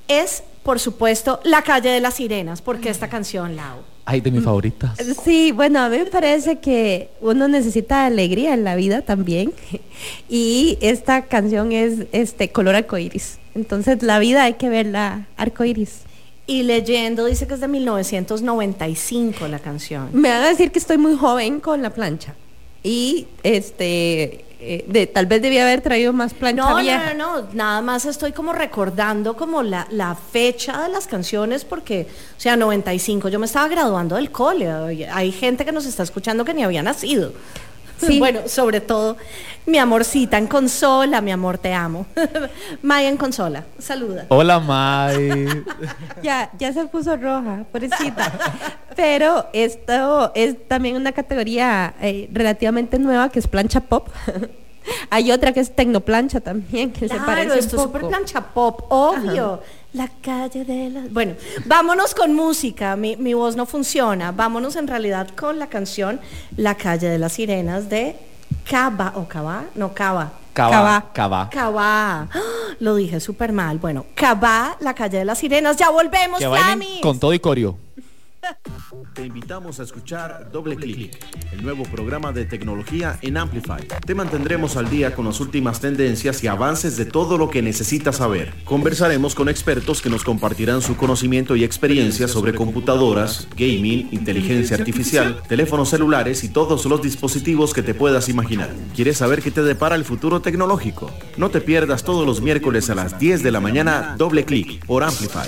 Es, por supuesto, La calle de las sirenas, porque esta canción, Lau. Ay, de mis favoritas. Sí, bueno, a mí me parece que uno necesita alegría en la vida también. <laughs> Y esta canción es este color arcoíris. Entonces la vida hay que verla arcoíris. Y leyendo, dice que es de 1995 la canción. Me van a decir que estoy muy joven con la plancha. Y este eh, de, tal vez debía haber traído más plancha No, no, no, no, nada más estoy como recordando como la, la fecha de las canciones porque, o sea, 95, yo me estaba graduando del cole, hay gente que nos está escuchando que ni había nacido. Sí. <laughs> Bueno, sobre todo, mi amorcita en consola, mi amor, te amo. <laughs> Maya en consola, saluda. Hola, May. <laughs> Ya, ya se puso roja, pobrecita. Pero esto es también una categoría eh, relativamente nueva que es plancha pop. Hay otra que es tecnoplancha también, que se parece un esto es súper poco. plancha pop, obvio. La calle de las... Bueno, vámonos con música, mi, mi voz no funciona. Vámonos en realidad con la canción La calle de las sirenas de Cava, o Cava, no Cava. Cabá. Cabá. ¡Ah! Lo dije súper mal. Bueno, Cabá, la calle de las sirenas. Ya volvemos, Flamis. con todo y corio. <laughs> Te invitamos a escuchar Doble Clic, el nuevo programa de tecnología en Amplify. Te mantendremos al día con las últimas tendencias y avances de todo lo que necesitas saber. Conversaremos con expertos que nos compartirán su conocimiento y experiencia sobre computadoras, gaming, inteligencia artificial, teléfonos celulares y todos los dispositivos que te puedas imaginar. ¿Quieres saber qué te depara el futuro tecnológico? No te pierdas todos los miércoles a las 10 de la mañana Doble Clic por Amplify.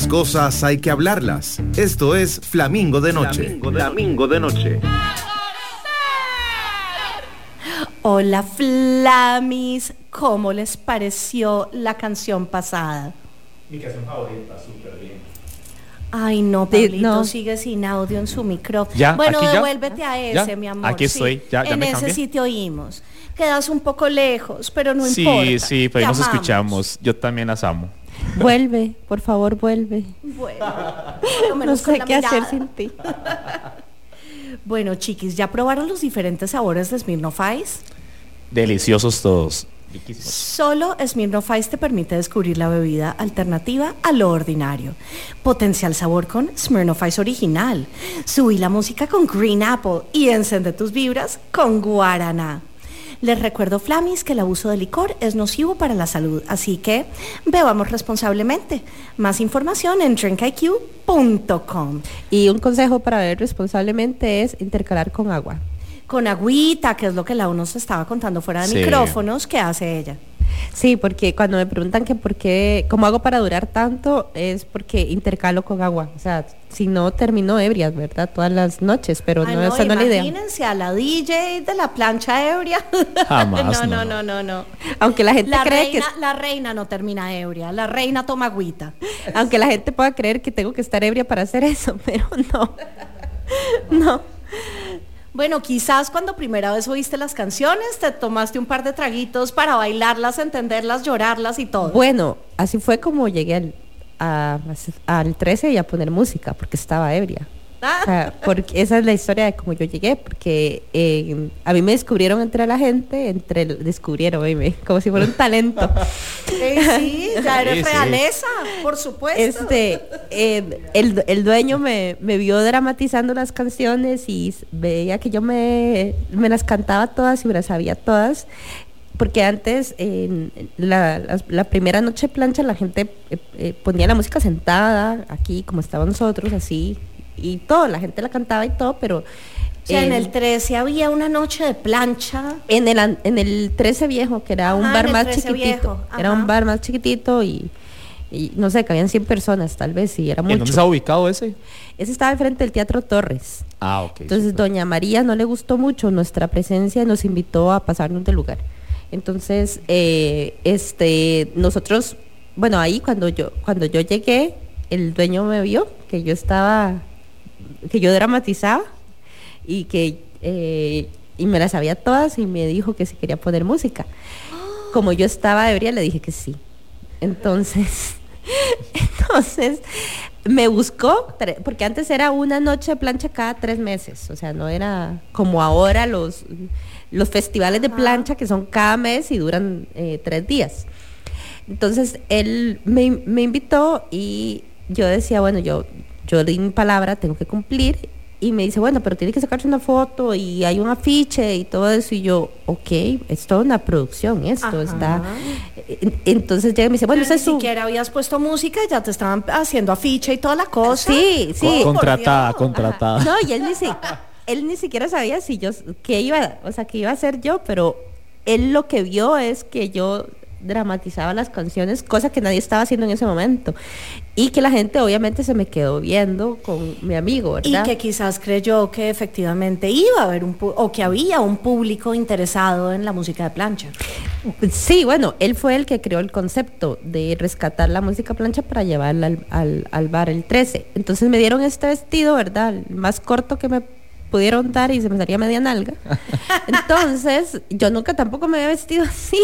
Las cosas hay que hablarlas. Esto es Flamingo de Noche. Flamingo de, Flamingo de noche. Hola, Flamis. ¿Cómo les pareció la canción pasada? Mi canción favorita, súper bien. Ay, no, Sí, Pablito no. sigue sin audio en su micrófono. Ya, bueno, aquí ya. devuélvete a ese, Ya, mi amor. aquí sí. estoy, ya- ya en me ese sí te oímos. Quedas un poco lejos, pero no sí, importa. sí, pero te ahí nos amamos. escuchamos. Yo también las amo. Vuelve, por favor, vuelve. Bueno, por lo No sé qué hacer sin ti. Bueno, chiquis, ¿ya probaron los diferentes sabores de Smirnoff Ice? Deliciosos todos. Riquísimos. Solo Smirnoff Ice te permite descubrir la bebida alternativa a lo ordinario. Potencial sabor con Smirnoff Ice original. Subí la música con Green Apple y encende tus vibras con Guaraná. Les recuerdo, Flamis, que el abuso de licor es nocivo para la salud, así que bebamos responsablemente. Más información en drinkiq.com. Y un consejo para beber responsablemente es intercalar con agua. Con agüita, que es lo que la uno se estaba contando fuera de Sí. micrófonos, ¿qué hace ella? Sí, porque cuando me preguntan que por qué, cómo hago para durar tanto, es porque intercalo con agua. O sea, si no termino ebria, ¿verdad? Todas las noches, pero Ay, no, esa no es la idea. imagínense a la DJ de la plancha ebria. Jamás, <laughs> no, no, no. no, no, no. Aunque la gente La cree reina, la reina no termina ebria, la reina toma agüita. que, aunque la gente pueda creer que tengo que estar ebria para hacer eso, <laughs> pero no. <laughs> No. Bueno, quizás cuando primera vez oíste las canciones te tomaste un par de traguitos para bailarlas, entenderlas, llorarlas y todo. Bueno, así fue como llegué al, al 13 y a poner música, porque estaba ebria. O sea, porque esa es la historia de cómo yo llegué, porque eh, a mí me descubrieron entre la gente, entre el- descubrieron, oíme, como si fuera un talento. <laughs> Eh, sí, ya eres Sí, sí. realeza, por supuesto. Este, eh, el, el dueño me, me vio dramatizando las canciones y veía que yo me, me las cantaba todas y me las sabía todas. Porque antes, en la, la- la primera noche de plancha, la gente eh, eh, ponía la música sentada, aquí como estaban nosotros, así, y todo, la gente la cantaba y todo, pero... O sea, en el 13 había una noche de plancha. en el, an- en el 13 viejo, que era un Ajá, bar en más 13 chiquitito. Era un bar más chiquitito y, y no sé, que habían 100 personas tal vez, y era ¿En mucho. dónde está ubicado ese? Ese estaba enfrente del Teatro Torres. Ah, ok. Entonces, doña María no le gustó mucho nuestra presencia y nos invitó a pasarnos del lugar. Entonces, eh, este, nosotros, bueno, ahí cuando yo, cuando yo llegué, el dueño me vio que yo estaba, que yo dramatizaba y que eh, y me las sabía todas y me dijo que si quería poner música. Como yo estaba ebria, le dije que sí. Entonces, <laughs> entonces me buscó, porque antes era una noche de plancha cada tres meses, o sea, no era como ahora los, los festivales de plancha que son cada mes y duran eh, tres días. Entonces él me, me invitó y yo decía, bueno, yo, yo di mi palabra, tengo que cumplir. Y me dice, bueno, pero tiene que sacarse una foto y hay un afiche y todo eso. Y yo, ok, es toda una producción esto, Ajá. está... En- Entonces llega y me dice, bueno, Pero ni su... siquiera habías puesto música y ya te estaban haciendo afiche y toda la cosa. Sí, sí. Co- contratada, Dios. contratada. No, y él ni, si- <laughs> él ni siquiera sabía si yo, qué iba, o sea, qué iba a hacer yo, pero él lo que vio es que yo dramatizaba las canciones, cosa que nadie estaba haciendo en ese momento. Y que la gente obviamente se me quedó viendo con mi amigo, Y ¿verdad? que quizás creyó que efectivamente iba a haber un o que había un público interesado en la música de plancha. Sí, bueno, él fue el que creó el concepto de rescatar la música plancha para llevarla al, al- al bar el 13. Entonces me dieron este vestido, ¿verdad? El más corto que me pudieron dar y se me salía media nalga. <laughs> Entonces, yo nunca tampoco me había vestido así.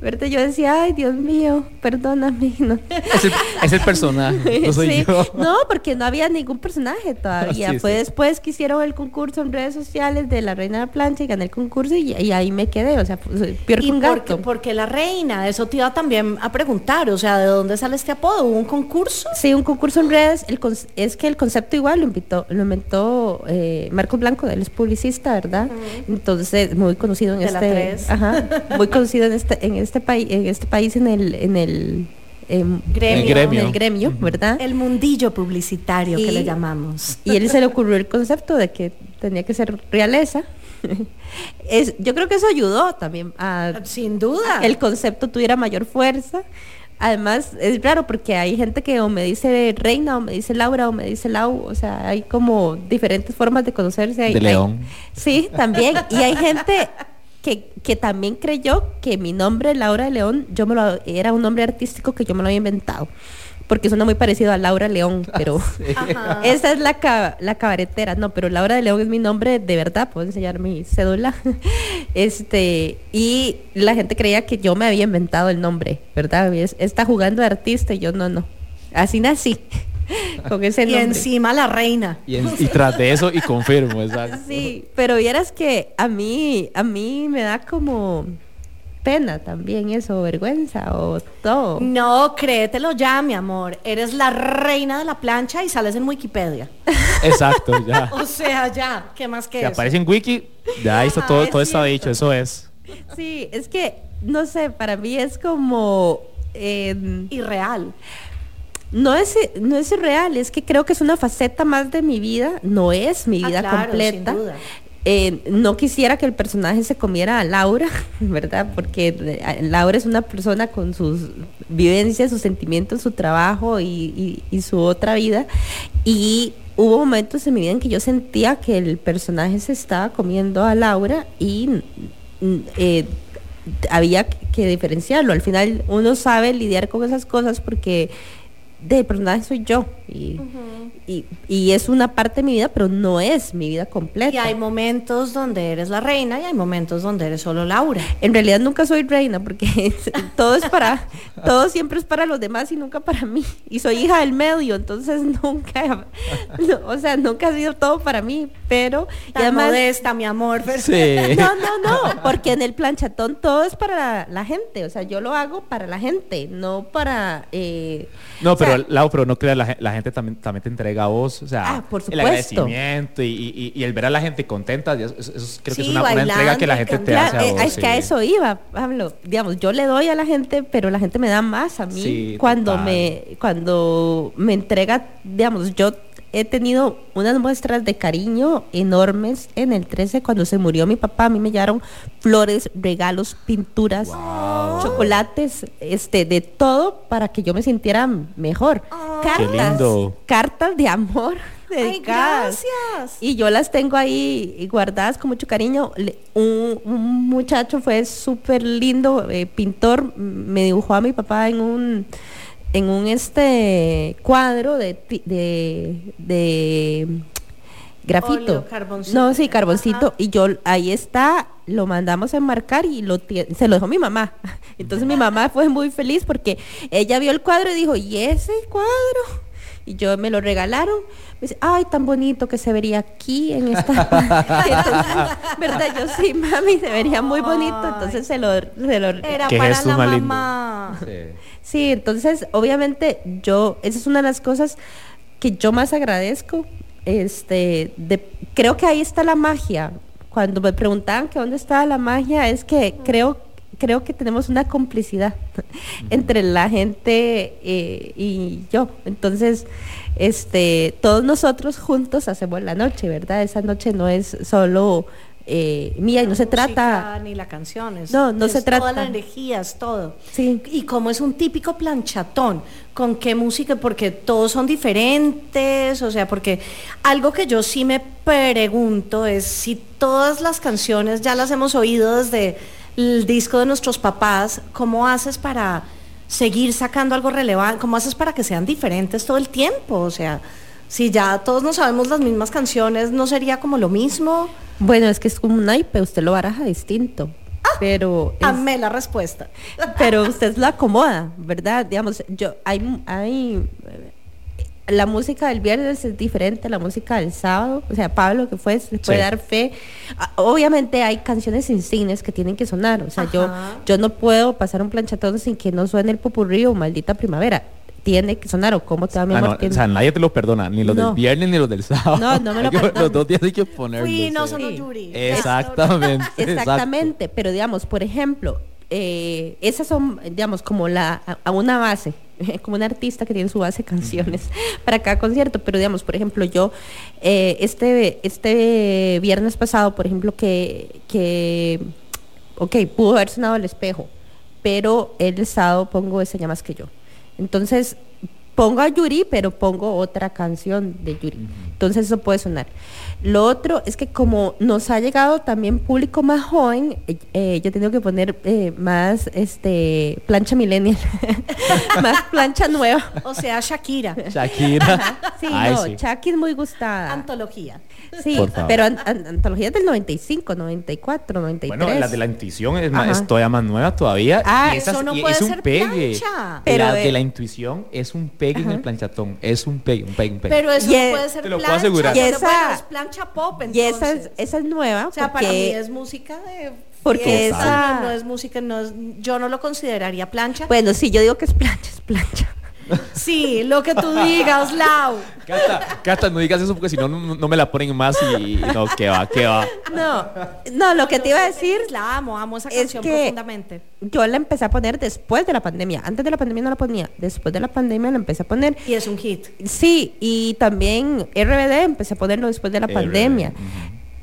¿Verdad? Yo decía, ay, Dios mío, perdóname. No. Es el, es el personaje, <laughs> no soy Sí, yo. No, porque no había ningún personaje todavía. Sí, Fue sí. después que hicieron el concurso en redes sociales de la Reina de la Plancha y gané el concurso y, y ahí me quedé. O sea, peor que ¿Y un por gato. qué, por qué la reina? Eso te iba también a preguntar, o sea, ¿de dónde sale este apodo? ¿Hubo un concurso? Sí, un concurso en redes. El con- es que el concepto igual lo invitó, lo inventó eh, Marcos Blanco, él es publicista, ¿verdad? Entonces, muy conocido en De este, ajá, <laughs> muy conocido en este, en este país, en este país, en el, en el em, Gremio. El gremio. en el gremio, ¿verdad? El mundillo publicitario que le llamamos. Y él se le ocurrió el concepto de que tenía que ser realeza. <laughs> es, yo creo que eso ayudó también a Sin duda. el concepto tuviera mayor fuerza. Además, es raro porque hay gente que o me dice Reina, o me dice Laura, o me dice Lau, o sea, hay como diferentes formas de conocerse. Hay- De hay- León. sí, también. Y hay gente que, que también creyó que mi nombre, Laura de León, yo me lo, era un nombre artístico que yo me lo había inventado. Porque suena muy parecido a Laura León, <laughs> pero Ajá. esa es la, ca- la cabaretera, no, pero Laura de León es mi nombre de verdad, puedo enseñar mi cédula. <laughs> Este, y la gente creía que yo me había inventado el nombre, ¿verdad? Es- Está jugando de artista y yo no, no. Así nací, <laughs> con ese Y nombre. encima la reina. Y, en- y tras de eso, y confirmo, exacto. Sí, pero vieras que a mí, a mí me da como pena también eso, vergüenza o todo. No, créetelo ya, mi amor. Eres la reina de la plancha y sales en Wikipedia. <laughs> Exacto, ya. <laughs> O sea, ya, ¿qué más que Que eso? aparece en Wiki, ya ahí está Ah, todo, es todo está dicho, eso es. Sí, es que, no sé, para mí es como... eh, Irreal. no es, no es irreal, es que creo que es una faceta más de mi vida, no es mi Ah, vida claro, completa. sin duda. Eh, no quisiera que el personaje se comiera a Laura, <laughs> ¿verdad? Porque eh, Laura es una persona con sus vivencias, sus sentimientos, su trabajo y, su otra vida. Y hubo momentos en mi vida en que yo sentía que el personaje se estaba comiendo a Laura y mm, eh, había que diferenciarlo. Al final uno sabe lidiar con esas cosas porque del personaje soy yo y, y, y es una parte de mi vida, pero no es mi vida completa. Y hay momentos donde eres la reina y hay momentos donde eres solo Laura. En realidad nunca soy reina porque <laughs> todo es para, todo siempre es para los demás y nunca para mí. Y soy hija del medio, entonces <laughs> nunca, no, o sea, nunca ha sido todo para mí, pero y Tan además- modesta, mi amor. Sí. <laughs> no, no, no, porque en el planchatón todo es para la, la gente, o sea, yo lo hago para la gente, no para... eh, No, o sea, pero Lau, pero no la, gen- la gente también, también te entrega a vos, o sea, Ah, por el agradecimiento y, y- y el ver a la gente contenta, eso, eso creo que es Sí, una, una entrega que la gente te Claro, hace a vos. es que a sí. eso iba, Pablo. Digamos, yo le doy a la gente, pero la gente me da más a mí Sí, cuando total. me cuando me entrega, digamos, yo he tenido unas muestras de cariño enormes en el 13 cuando se murió mi papá, a mí me llevaron flores, regalos, pinturas, chocolates, este de todo para que yo me sintiera mejor. Qué lindo. cartas de amor Ay, dedicadas. gracias. Y yo las tengo ahí guardadas con mucho cariño. Un, un muchacho fue súper lindo, eh, pintor, me dibujó a mi papá en un en un este cuadro de de, de grafito. Carboncito. No, sí, carboncito. Ajá. Y yo ahí está, lo mandamos a enmarcar y lo se lo dejó mi mamá. <laughs> Entonces mi mamá fue muy feliz porque ella vio el cuadro y dijo, ¿y ese cuadro? Y yo me lo regalaron. Me dice, ay, tan bonito que se vería aquí en esta. <laughs> Entonces, ¿verdad? Yo sí, mami, se vería muy bonito. Entonces se lo, se lo Era para la mamá. Sí. Sí, entonces obviamente yo, esa es una de las cosas que yo más agradezco. Este, de, creo que ahí está la magia. Cuando me preguntaban que dónde estaba la magia, es que creo, creo que tenemos una complicidad entre la gente eh, y yo. Entonces, este, todos nosotros juntos hacemos la noche, ¿verdad? Esa noche no es solo eh, mía y no se trata. Ni la canción. es- No, no es se Toda trata. la energía, es todo. Sí. Y como es un típico planchatón, ¿con qué música? Porque todos son diferentes, o sea, porque algo que yo sí me pregunto es si todas las canciones ya las hemos oído desde el disco de nuestros papás, ¿cómo haces para seguir sacando algo relevante? ¿Cómo haces para que sean diferentes todo el tiempo? O sea, si ya todos no sabemos las mismas canciones, ¿no sería como lo mismo? Bueno, es que es como un naipe, usted lo baraja distinto. Pero es- Amé la respuesta. pero <laughs> usted lo acomoda, ¿verdad? Digamos, yo hay hay la música del viernes es diferente a la música del sábado, o sea, Pablo que fue le puede Sí. dar fe. Ah, Obviamente hay canciones insignes que tienen que sonar, o sea, yo Ajá. yo no puedo pasar un planchatón sin que no suene el popurrí o maldita primavera. Tiene que sonar o cómo te va mi Ah, no, o sea, nadie te lo perdona, ni los No. del viernes ni los del sábado. No, no me lo <laughs> perdono. Los dos días hay que ponerlos. No sí. Sí. Yuri. Exactamente. <laughs> Exactamente, pero digamos, por ejemplo, eh, esas son, digamos, como la a, a una base, <laughs> como un artista que tiene su base de canciones <laughs> para cada concierto, pero digamos, por ejemplo, yo eh, este este viernes pasado, por ejemplo, que que ok, pudo haber sonado el espejo, pero el sábado pongo ese ya más que yo. Entonces, pongo a Yuri, pero pongo otra canción de Yuri. Entonces eso puede sonar. Lo otro es que como nos ha llegado también público más joven, eh, eh, yo tengo que poner eh, más este plancha millennial, <laughs> más plancha nueva. O sea, Shakira. Shakira. Sí, Ay, no, sí. Chucky es muy gustada. Antología. Sí, pero an- an- antología es del 95, 94, 93. Bueno, la de la intuición es, más, es todavía más nueva todavía. Ah, y esas- eso no y puede es un ser pegue. plancha. Pero, la de la intuición es un pegue en el planchatón. Es un pegue, un pegue, un pegue. Pero eso Y no es- puede ser lo puedo asegurar. Y no, esa- es plancha pop, y esa es, esa es nueva O sea, para mí es música de Porque esa- no, no es música, no es- yo no lo consideraría plancha. bueno, sí, yo digo que es plancha, es plancha. Sí, lo que tú digas, Lau. Cata, Cata, no digas eso porque si no, no, no me la ponen más y no, que va, que va. No, no, lo que te iba a decir, La amo, amo esa es canción que- profundamente. yo la empecé a poner después de la pandemia. Antes de la pandemia no la ponía, después de la pandemia la empecé a poner. Y es un hit. Sí, y también RBD empecé a ponerlo después de la RBD, pandemia.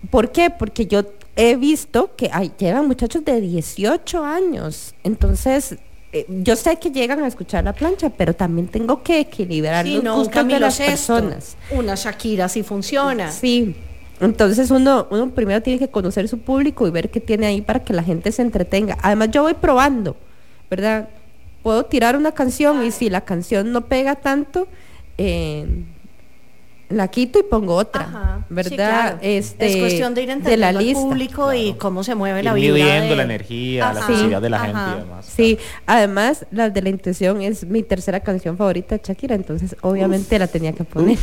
¿Por qué? Porque yo he visto que hay, llegan muchachos de 18 años. Entonces, eh, yo sé que llegan a escuchar la plancha, pero también tengo que equilibrar Sí, los no, gustos de las personas. Una Shakira sí funciona. Sí. Entonces uno, uno primero tiene que conocer su público y ver qué tiene ahí para que la gente se entretenga. Además yo voy probando, ¿verdad? Puedo tirar una canción y si la canción no pega tanto, eh, la quito y pongo otra, Ajá, sí, ¿verdad? claro. Este, es cuestión de ir de entendiendo la al lista. público y cómo se mueve la vida. midiendo de- la energía, la sensibilidad de la ajá. gente y demás. Sí, además la de la intención es mi tercera canción favorita de Shakira, entonces obviamente la tenía que poner.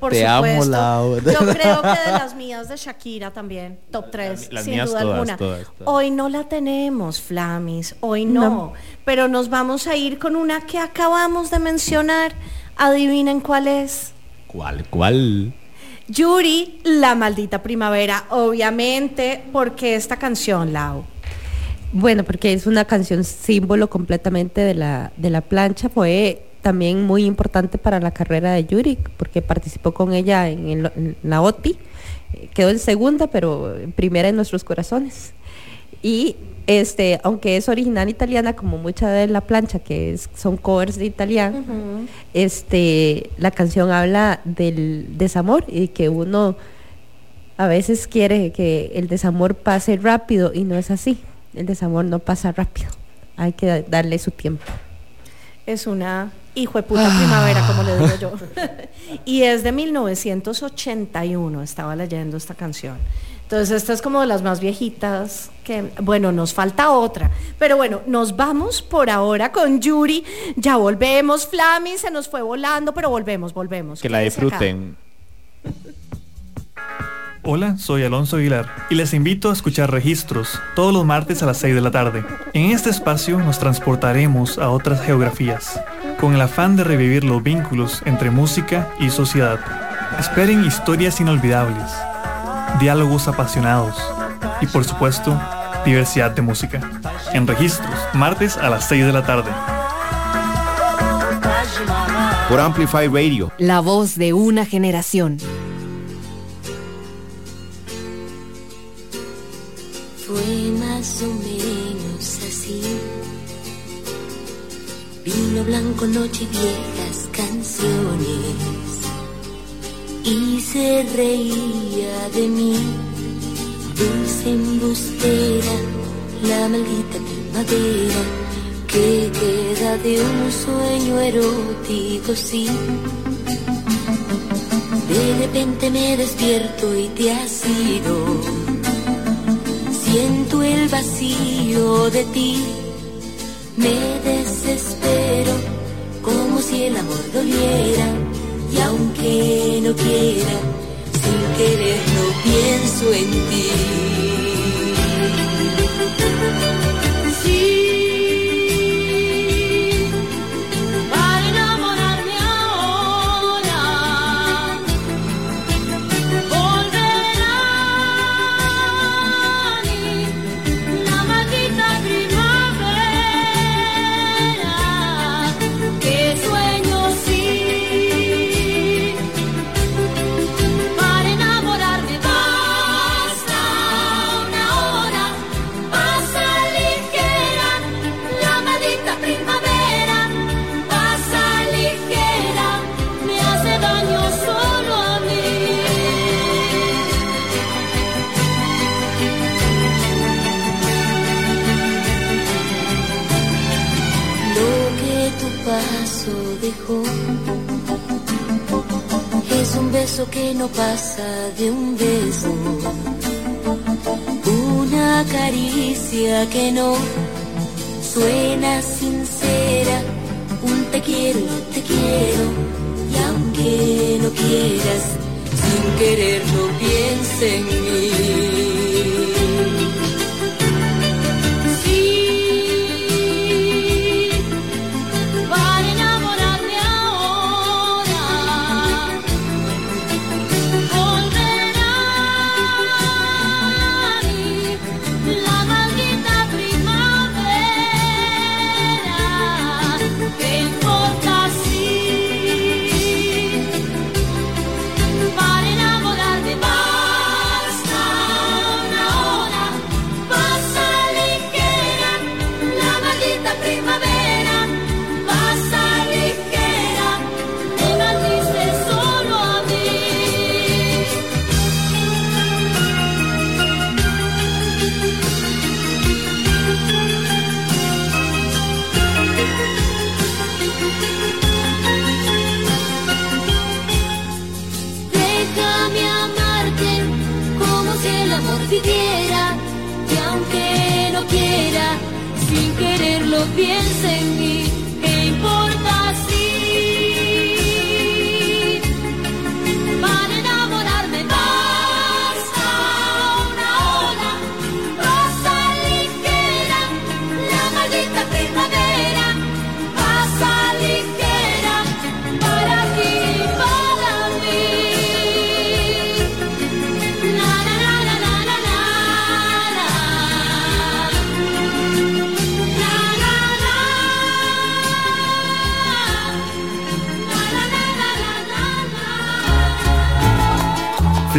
Por Te amo, supuesto. Lau. Yo creo que de las mías de Shakira también, top 3, las sin mías duda todas, alguna. todas, todas. Hoy no la tenemos, Flamis, hoy no, No. Pero nos vamos a ir con una que acabamos de mencionar. Adivinen cuál es. ¿Cuál, cuál? Yuri, La Maldita Primavera, obviamente, porque esta canción, Lau. Bueno, porque es una canción símbolo completamente de la, de la plancha. Fue también muy importante para la carrera de Yuri, porque participó con ella en, el- en la OTI. Quedó en segunda, pero en primera en nuestros corazones. Y este, aunque es original italiana, como mucha de la plancha, que es, son covers de italiano, este, la canción habla del desamor y que uno a veces quiere que el desamor pase rápido y no es así. El desamor no pasa rápido. Hay que da- darle su tiempo. Es una hijo de puta primavera, como le digo yo. <laughs> <laughs> y es de 1981, estaba leyendo esta canción. Entonces, esta es como de las más viejitas que, bueno, nos falta otra. Pero bueno, nos vamos por ahora con Yuri. Ya volvemos, Flammy, se nos fue volando, pero volvemos, volvemos. Que la disfruten. Hola, soy Alonso Aguilar y les invito a escuchar Registros todos los martes a las 6 de la tarde. En este espacio nos transportaremos a otras geografías, con el afán de revivir los vínculos entre música y sociedad. Esperen historias inolvidables, diálogos apasionados y por supuesto, diversidad de música. En Registros, martes a las 6 de la tarde. Por Amplify Radio. La voz de una generación. Fue más o menos así. Vino blanco, noche y viejas canciones. Y se reía de mí. Dulce embustera, la maldita primavera que queda de un sueño erótico, sí. De repente me despierto y te has ido. Siento el vacío de ti, me desespero como si el amor doliera y aunque no quiera, sin querer no pienso en ti.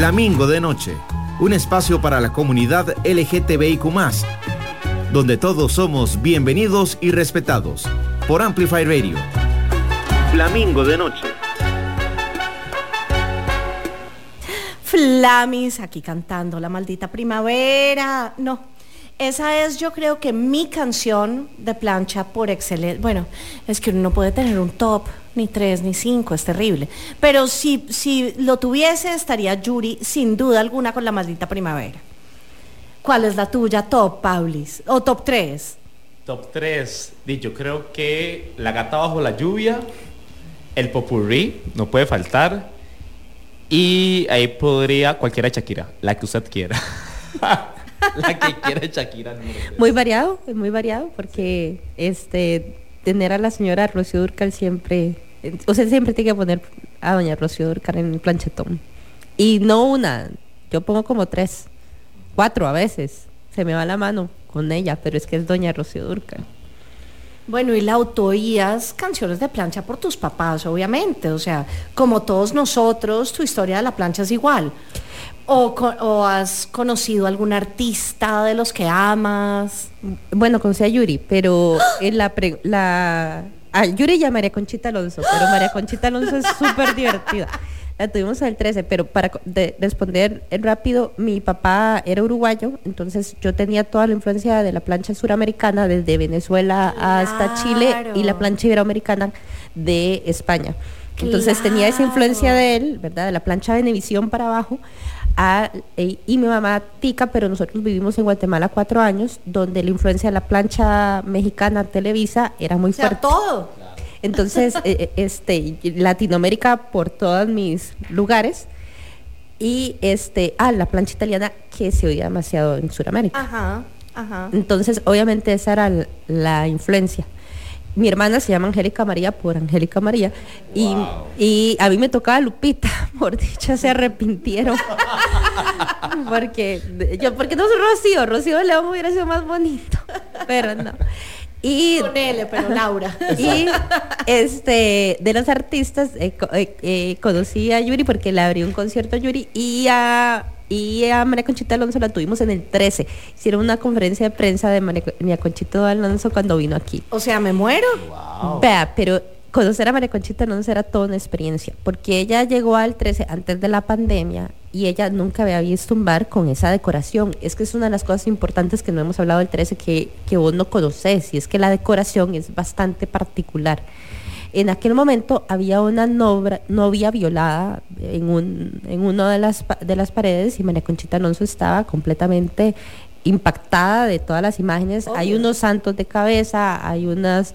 Flamingo de Noche, un espacio para la comunidad LGTBIQ, donde todos somos bienvenidos y respetados. Por Amplify Radio. Flamingo de noche. Flamis aquí cantando La maldita primavera. No, esa es yo creo que mi canción de plancha por excelencia. Bueno, es que uno no puede tener un top, ni tres, ni cinco, es terrible. Pero si, si lo tuviese, estaría Yuri sin duda alguna con La maldita primavera. ¿Cuál es la tuya, top, Paulis? ¿O top 3? Top 3. Yo creo que La gata bajo la lluvia, el popurrí, no puede faltar. Y ahí podría cualquiera de Shakira, la que usted quiera. <laughs> la que quiera Shakira. Muy variado, es muy variado, porque este tener a la señora Rocío Durcal siempre, o sea, siempre tiene que poner a doña Rocío Durcal en el planchetón. Y no una, yo pongo como tres, cuatro a veces. Se me va la mano con ella, pero es que es doña Rocío Durcal. Bueno, y la autoías canciones de plancha por tus papás, obviamente. O sea, como todos nosotros, tu historia de la plancha es igual. O, o has conocido algún artista de los que amas. Bueno, conocí a Yuri, pero en la, pre- la a Yuri y a María Conchita Alonso, pero María Conchita Alonso es súper divertida. La tuvimos en el 13, pero para de- responder rápido, mi papá era uruguayo, entonces yo tenía toda la influencia de la plancha suramericana desde Venezuela hasta Chile y la plancha iberoamericana de España. Entonces tenía esa influencia de él, ¿verdad? De la plancha de Venevisión para abajo. A- e- y mi mamá tica, pero nosotros vivimos en Guatemala cuatro años, donde la influencia de la plancha mexicana Televisa era muy O sea, fuerte. todo. Entonces, <laughs> eh, eh, este, Latinoamérica por todos mis lugares. Y este, ah, la plancha italiana que se oía demasiado en Sudamérica. Ajá, ajá. Entonces, obviamente esa era la influencia. Mi hermana se llama Angélica María por Angélica María y, y a mí me tocaba Lupita, <laughs> por dicha se arrepintieron. <laughs> porque yo porque no soy Rocío, Rocío de León hubiera sido más bonito, <laughs> pero no. Y Con L, pero Laura. y este de los artistas eh, eh, eh, conocí a Yuri porque le abrí un concierto a Yuri y a y a María Conchita Alonso la tuvimos en el 13. Hicieron una conferencia de prensa de María, Conchita Alonso cuando vino aquí. O sea, me muero. Vea, pero conocer a María Conchita Alonso era toda una experiencia, porque ella llegó al 13 antes de la pandemia y ella nunca había visto un bar con esa decoración. Es que es una de las cosas importantes que no hemos hablado del 13 que, que vos no conoces, y es que la decoración es bastante particular. En aquel momento había una novra- novia violada en, un, en una de las, pa- de las paredes y María Conchita Alonso estaba completamente impactada de todas las imágenes. Hay unos santos de cabeza, hay unas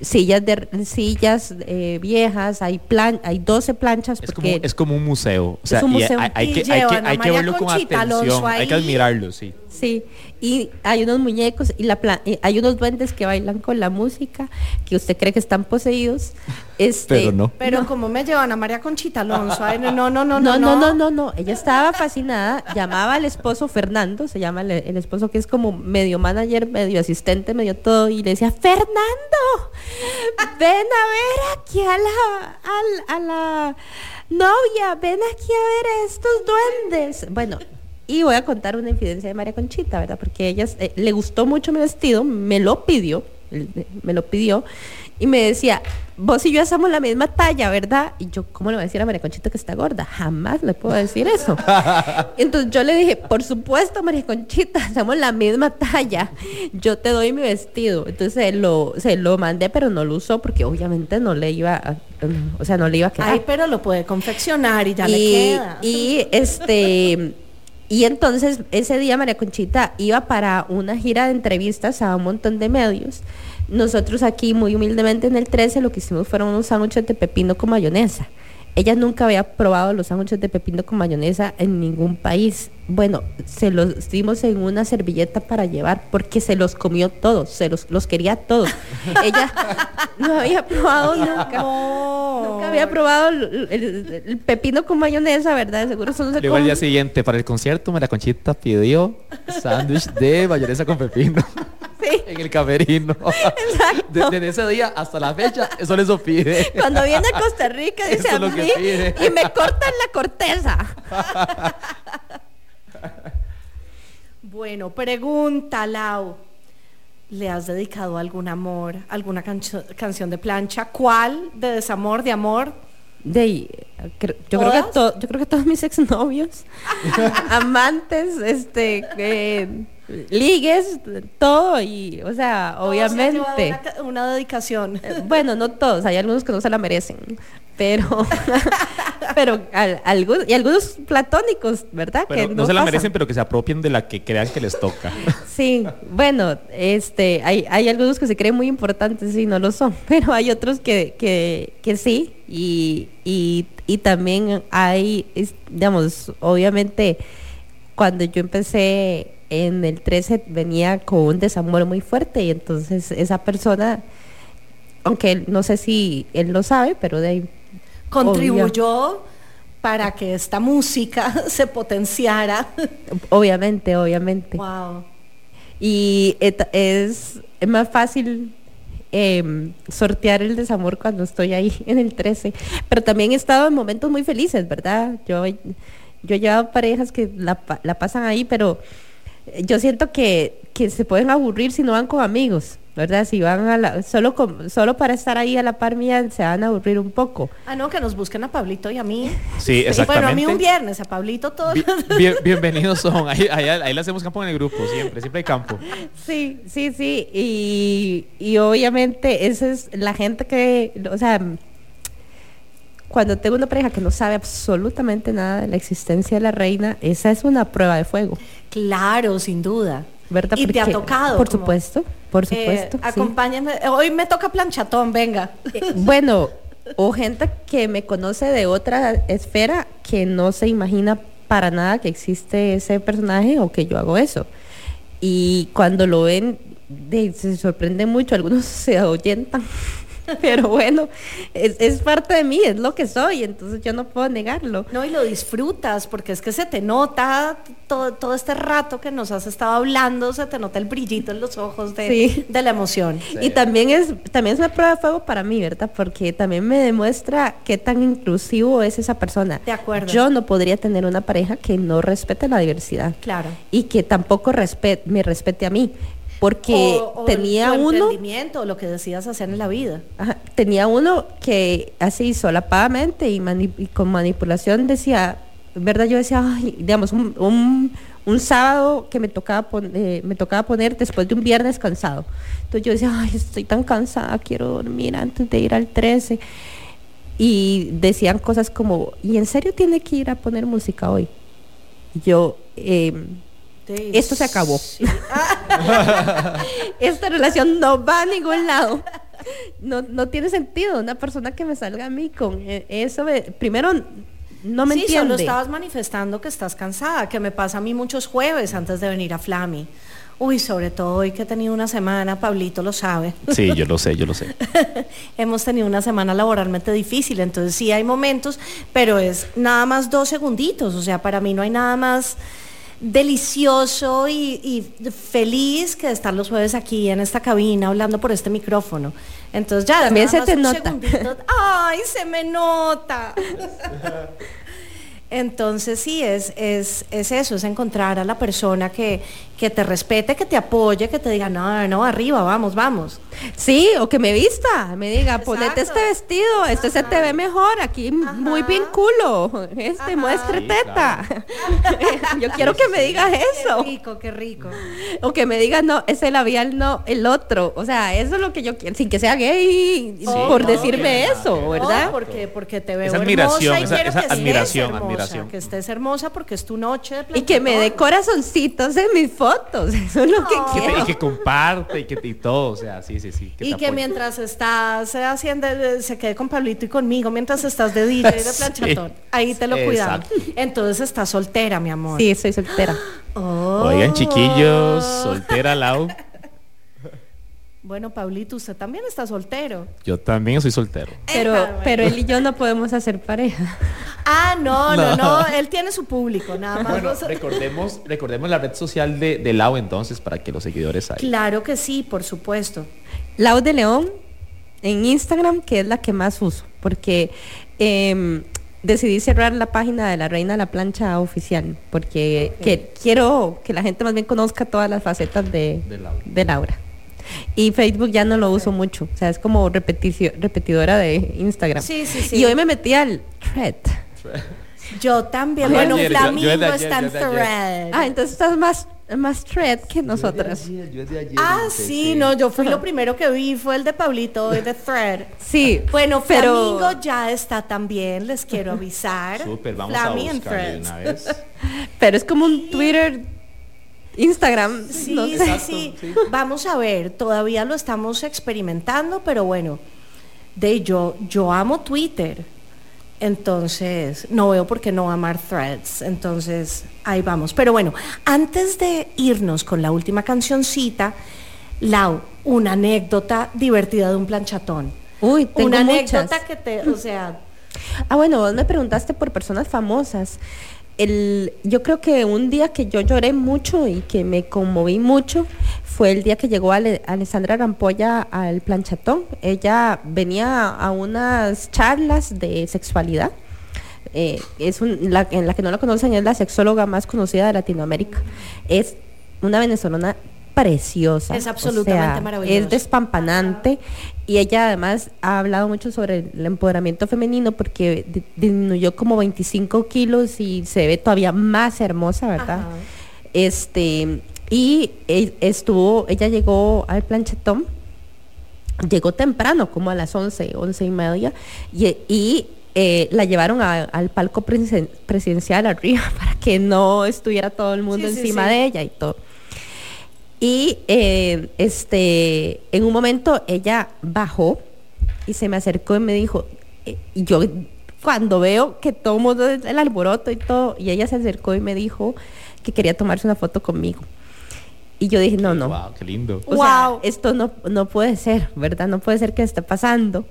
sillas de sillas eh, viejas, hay plan, hay 12 planchas Es como, porque es como un museo. O sea, un y museo. hay, que, hay que, que verlo con atención. Hay que admirarlo, sí. Sí, y hay unos muñecos y la pla- y hay unos duendes que bailan con la música que usted cree que están poseídos. <laughs> Este, Pero no. Pero como me llevan a María Conchita Alonso, Ay, no, no, no, no, No, no, no, no, no. Ella estaba fascinada. Llamaba al esposo Fernando, se llama el, el esposo que es como medio manager, medio asistente, medio todo, y le decía, Fernando, ven a ver aquí a la, al- a la novia, ven aquí a ver a estos duendes. Bueno, y voy a contar una infidencia de María Conchita, ¿verdad? Porque ella eh, le gustó mucho mi vestido, me lo pidió, el- me lo pidió, y me decía, vos y yo hacemos la misma talla, ¿verdad? Y yo, ¿cómo le voy a decir a María Conchita que está gorda? Jamás le puedo decir eso. <laughs> Entonces yo le dije, por supuesto, María Conchita, hacemos la misma talla. Yo te doy mi vestido. Entonces se lo, se lo mandé, pero no lo usó porque obviamente no le iba a, o sea, no le iba a quedar Ay, pero lo puede confeccionar y ya le y, queda. y, este y entonces ese día María Conchita iba para una gira de entrevistas a un montón de medios. Nosotros aquí muy humildemente en el 13 lo que hicimos fueron unos sándwiches de pepino con mayonesa. Ella nunca había probado los sándwiches de pepino con mayonesa en ningún país. Bueno, se los dimos en una servilleta para llevar porque se los comió todos, se los, los quería todos. <laughs> Ella no había probado nunca. Nunca había probado el, el- el pepino con mayonesa, ¿verdad? Seguro eso no se Luego al día siguiente, para el concierto, María Conchita pidió sándwich de mayonesa con pepino. <laughs> En el camerino. De- Desde ese día hasta la fecha, eso les pide. Cuando viene a Costa Rica dice Eso a es lo que mí pide. y me cortan la corteza. Bueno, pregunta, Lau. ¿Le has dedicado algún amor, alguna cancho- canción de plancha? ¿Cuál? ¿De desamor, de amor? De yo creo que to- yo creo que todos mis exnovios, <laughs> amantes, este, eh, ligues, todo y, o sea, Todos se obviamente. Una, ca- una dedicación. Eh, Bueno, no todos, hay algunos que no se la merecen, pero, <laughs> pero al- algunos, y algunos platónicos, ¿verdad? Pero que no se la pasan. merecen, pero que se apropien de la que crean que les toca. <laughs> Sí, bueno, este, hay, hay algunos que se creen muy importantes y no lo son, <laughs> pero hay otros que, que, que sí, y, y, y también hay, digamos, obviamente, cuando yo empecé en el 13 venía con un desamor muy fuerte y entonces esa persona, aunque él- no sé si él lo sabe, pero de ahí... Contribuyó para que esta música <laughs> se potenciara. <laughs> Obviamente, obviamente. Wow. Y es, más fácil em, sortear el desamor cuando estoy ahí <laughs> en el 13. Pero también he estado en momentos muy felices, ¿verdad? Yo, yo he llevado parejas que la, la pasan ahí, pero yo siento que, que se pueden aburrir si no van con amigos, ¿verdad? Si van a la, solo, con- solo para estar ahí a la par mía se van a aburrir un poco. Ah, no, que nos busquen a Pablito y a mí. Sí, Bueno, a mí exactamente. un viernes, a Pablito todo. Bi- bien- bienvenidos son. Ahí, ahí, <laughs> ahí le hacemos campo en el grupo, siempre. Siempre hay campo. Sí, sí, sí. Y, y obviamente esa es la gente que, o sea, cuando tengo una pareja que no sabe absolutamente nada de la existencia de la reina, esa es una prueba de fuego. Claro, sin duda. ¿Verdad? Y te ha Porque- tocado. Por como, supuesto, por eh, supuesto. sí. acompáñame. Hoy me toca planchatón, venga. <laughs> Bueno, o gente que me conoce de otra esfera que no se imagina para nada que existe ese personaje o que yo hago eso. Y cuando lo ven, de- se sorprende mucho, algunos <laughs> se ahuyentan. <laughs> Pero bueno, es, es parte de mí, es lo que soy, entonces yo no puedo negarlo. No, y lo disfrutas, porque es que se te nota todo, todo este rato que nos has estado hablando, se te nota el brillito en los ojos de, Sí. de la emoción. Y también es, también es una prueba de fuego para mí, ¿verdad? Porque también me demuestra qué tan inclusivo es esa persona. De acuerdo. Yo no podría tener una pareja que no respete la diversidad. Claro. Y que tampoco respet- me respete a mí. Porque O- o tenía tu uno, emprendimiento, lo que decías hacer en la vida. ajá, tenía uno que así solapadamente y, mani- y con manipulación decía, ¿verdad? Yo decía, ay, digamos, un, un- un sábado que me tocaba, eh, me tocaba poner después de un viernes cansado. Entonces yo decía, ay, estoy tan cansada, quiero dormir antes de ir al 13. Y decían cosas como, ¿y en serio tiene que ir a poner música hoy? Y Yo, Sí, esto se acabó. sí. <laughs> Esta relación no va a ningún lado. No, no tiene sentido una persona que me salga a mí con eh, eso. de- primero, no me sí, entiende. solo estabas manifestando que estás cansada, que me pasa a mí muchos jueves antes de venir a Flami. Uy, sobre todo hoy que he tenido una semana, Pablito lo sabe. Sí, yo lo sé, yo lo sé. <laughs> Hemos tenido una semana laboralmente difícil, entonces sí hay momentos, pero es nada más dos segunditos, o sea, para mí no hay nada más delicioso y, y feliz que estar los jueves aquí en esta cabina hablando por este micrófono. Entonces ya, También se te nota. segundito. Ay, se me nota. <laughs> Entonces sí, es, es, es eso, es encontrar a la persona que, que te respete, que te apoye, que te diga, no, no, arriba, vamos, vamos. Sí, o que me vista, me diga, ponete este vestido, este se te ve mejor, aquí muy bien culo, este muestre Sí, teta. <laughs> Yo quiero que me digas eso. Qué rico, qué rico. O que me diga, no, ese labial no, el otro. O sea, eso es lo que yo quiero, sin que sea gay, por no, decirme eso, ¿verdad? No, porque, porque te veo Esa admiración, hermosa y esa- quiero esa que estés admiración, admiración. Que estés hermosa porque es tu noche de Y que me dé corazoncitos en mis fotos, <laughs> eso es lo que quiero. y que comparte y que y todo, o sea, sí, sí, sí. Y que apoye. mientras estás eh, haciendo, eh, se quede con Pablito y conmigo, mientras estás de DJ de <laughs> Sí. planchatón, ahí te lo cuidamos. Entonces estás soltera, mi amor. Sí, soy soltera. Oh. Oigan, chiquillos, soltera Lau. Bueno, Pablito, usted también está soltero. Yo también soy soltero. Pero, pero él y yo no podemos hacer pareja. Ah, no, no, No. no, él tiene su público, nada más. Bueno, vos- recordemos, recordemos la red social de, de Lau entonces para que los seguidores ahí. Claro que sí, por supuesto. Lau de León en Instagram, que es la que más uso, porque em, decidí cerrar la página de la Reina de la Plancha oficial, porque que- quiero que la gente más bien conozca todas las facetas de, De Laura. de Laura. Y Facebook ya no lo uso mucho, o sea, es como repeticio- repetidora de Instagram. Sí, sí, sí. Y hoy me metí al thread. <laughs> Yo también. Yo Bueno, yo- yo Flamingo está en yo thread. Ah, entonces estás más, más thread que nosotras. Ah, sí, no, yo fui lo primero que vi, fue el de Pablito hoy de Thread. Sí, Bueno, pero- Flamingo ya está también, les quiero avisar. Súper, vamos a buscarle una vez. <laughs> Pero es como un Twitter, Instagram. Sí, no sí, sí, Vamos a ver, todavía lo estamos experimentando, pero bueno, de yo, yo amo Twitter. Entonces, no veo por qué no amar threads. Entonces, ahí vamos. Pero bueno, antes de irnos con la última cancioncita, Lau, una anécdota divertida de un planchatón. Uy, tengo una muchas. anécdota que te, o sea, Ah, bueno, vos me preguntaste por personas famosas. El, yo creo que un día que yo lloré mucho y que me conmoví mucho fue el día que llegó Ale- Alessandra Rampolla al planchatón. Ella venía a unas charlas de sexualidad. Eh, es un- la, en la que no la conocen es la sexóloga más conocida de Latinoamérica. Es una venezolana preciosa. Es o absolutamente sea, maravillosa. Es despampanante y ella además ha hablado mucho sobre el empoderamiento femenino porque di- disminuyó como 25 kilos y se ve todavía más hermosa, ¿verdad? Ajá. Este, y e- estuvo, ella llegó al planchetón, llegó temprano, como a las 11, 11 y media, y, y, eh, la llevaron a- al palco presidencial arriba <laughs> para que no estuviera todo el mundo Sí, sí, encima sí. de ella y todo. Y eh, este, en un momento ella bajó y se me acercó y me dijo, eh, y yo cuando veo que todo el mundo es el alboroto y todo, y ella se acercó y me dijo que quería tomarse una foto conmigo. Y yo dije, no, no. Wow, qué lindo. O sea, esto no, no puede ser, ¿verdad? No puede ser que esté pasando.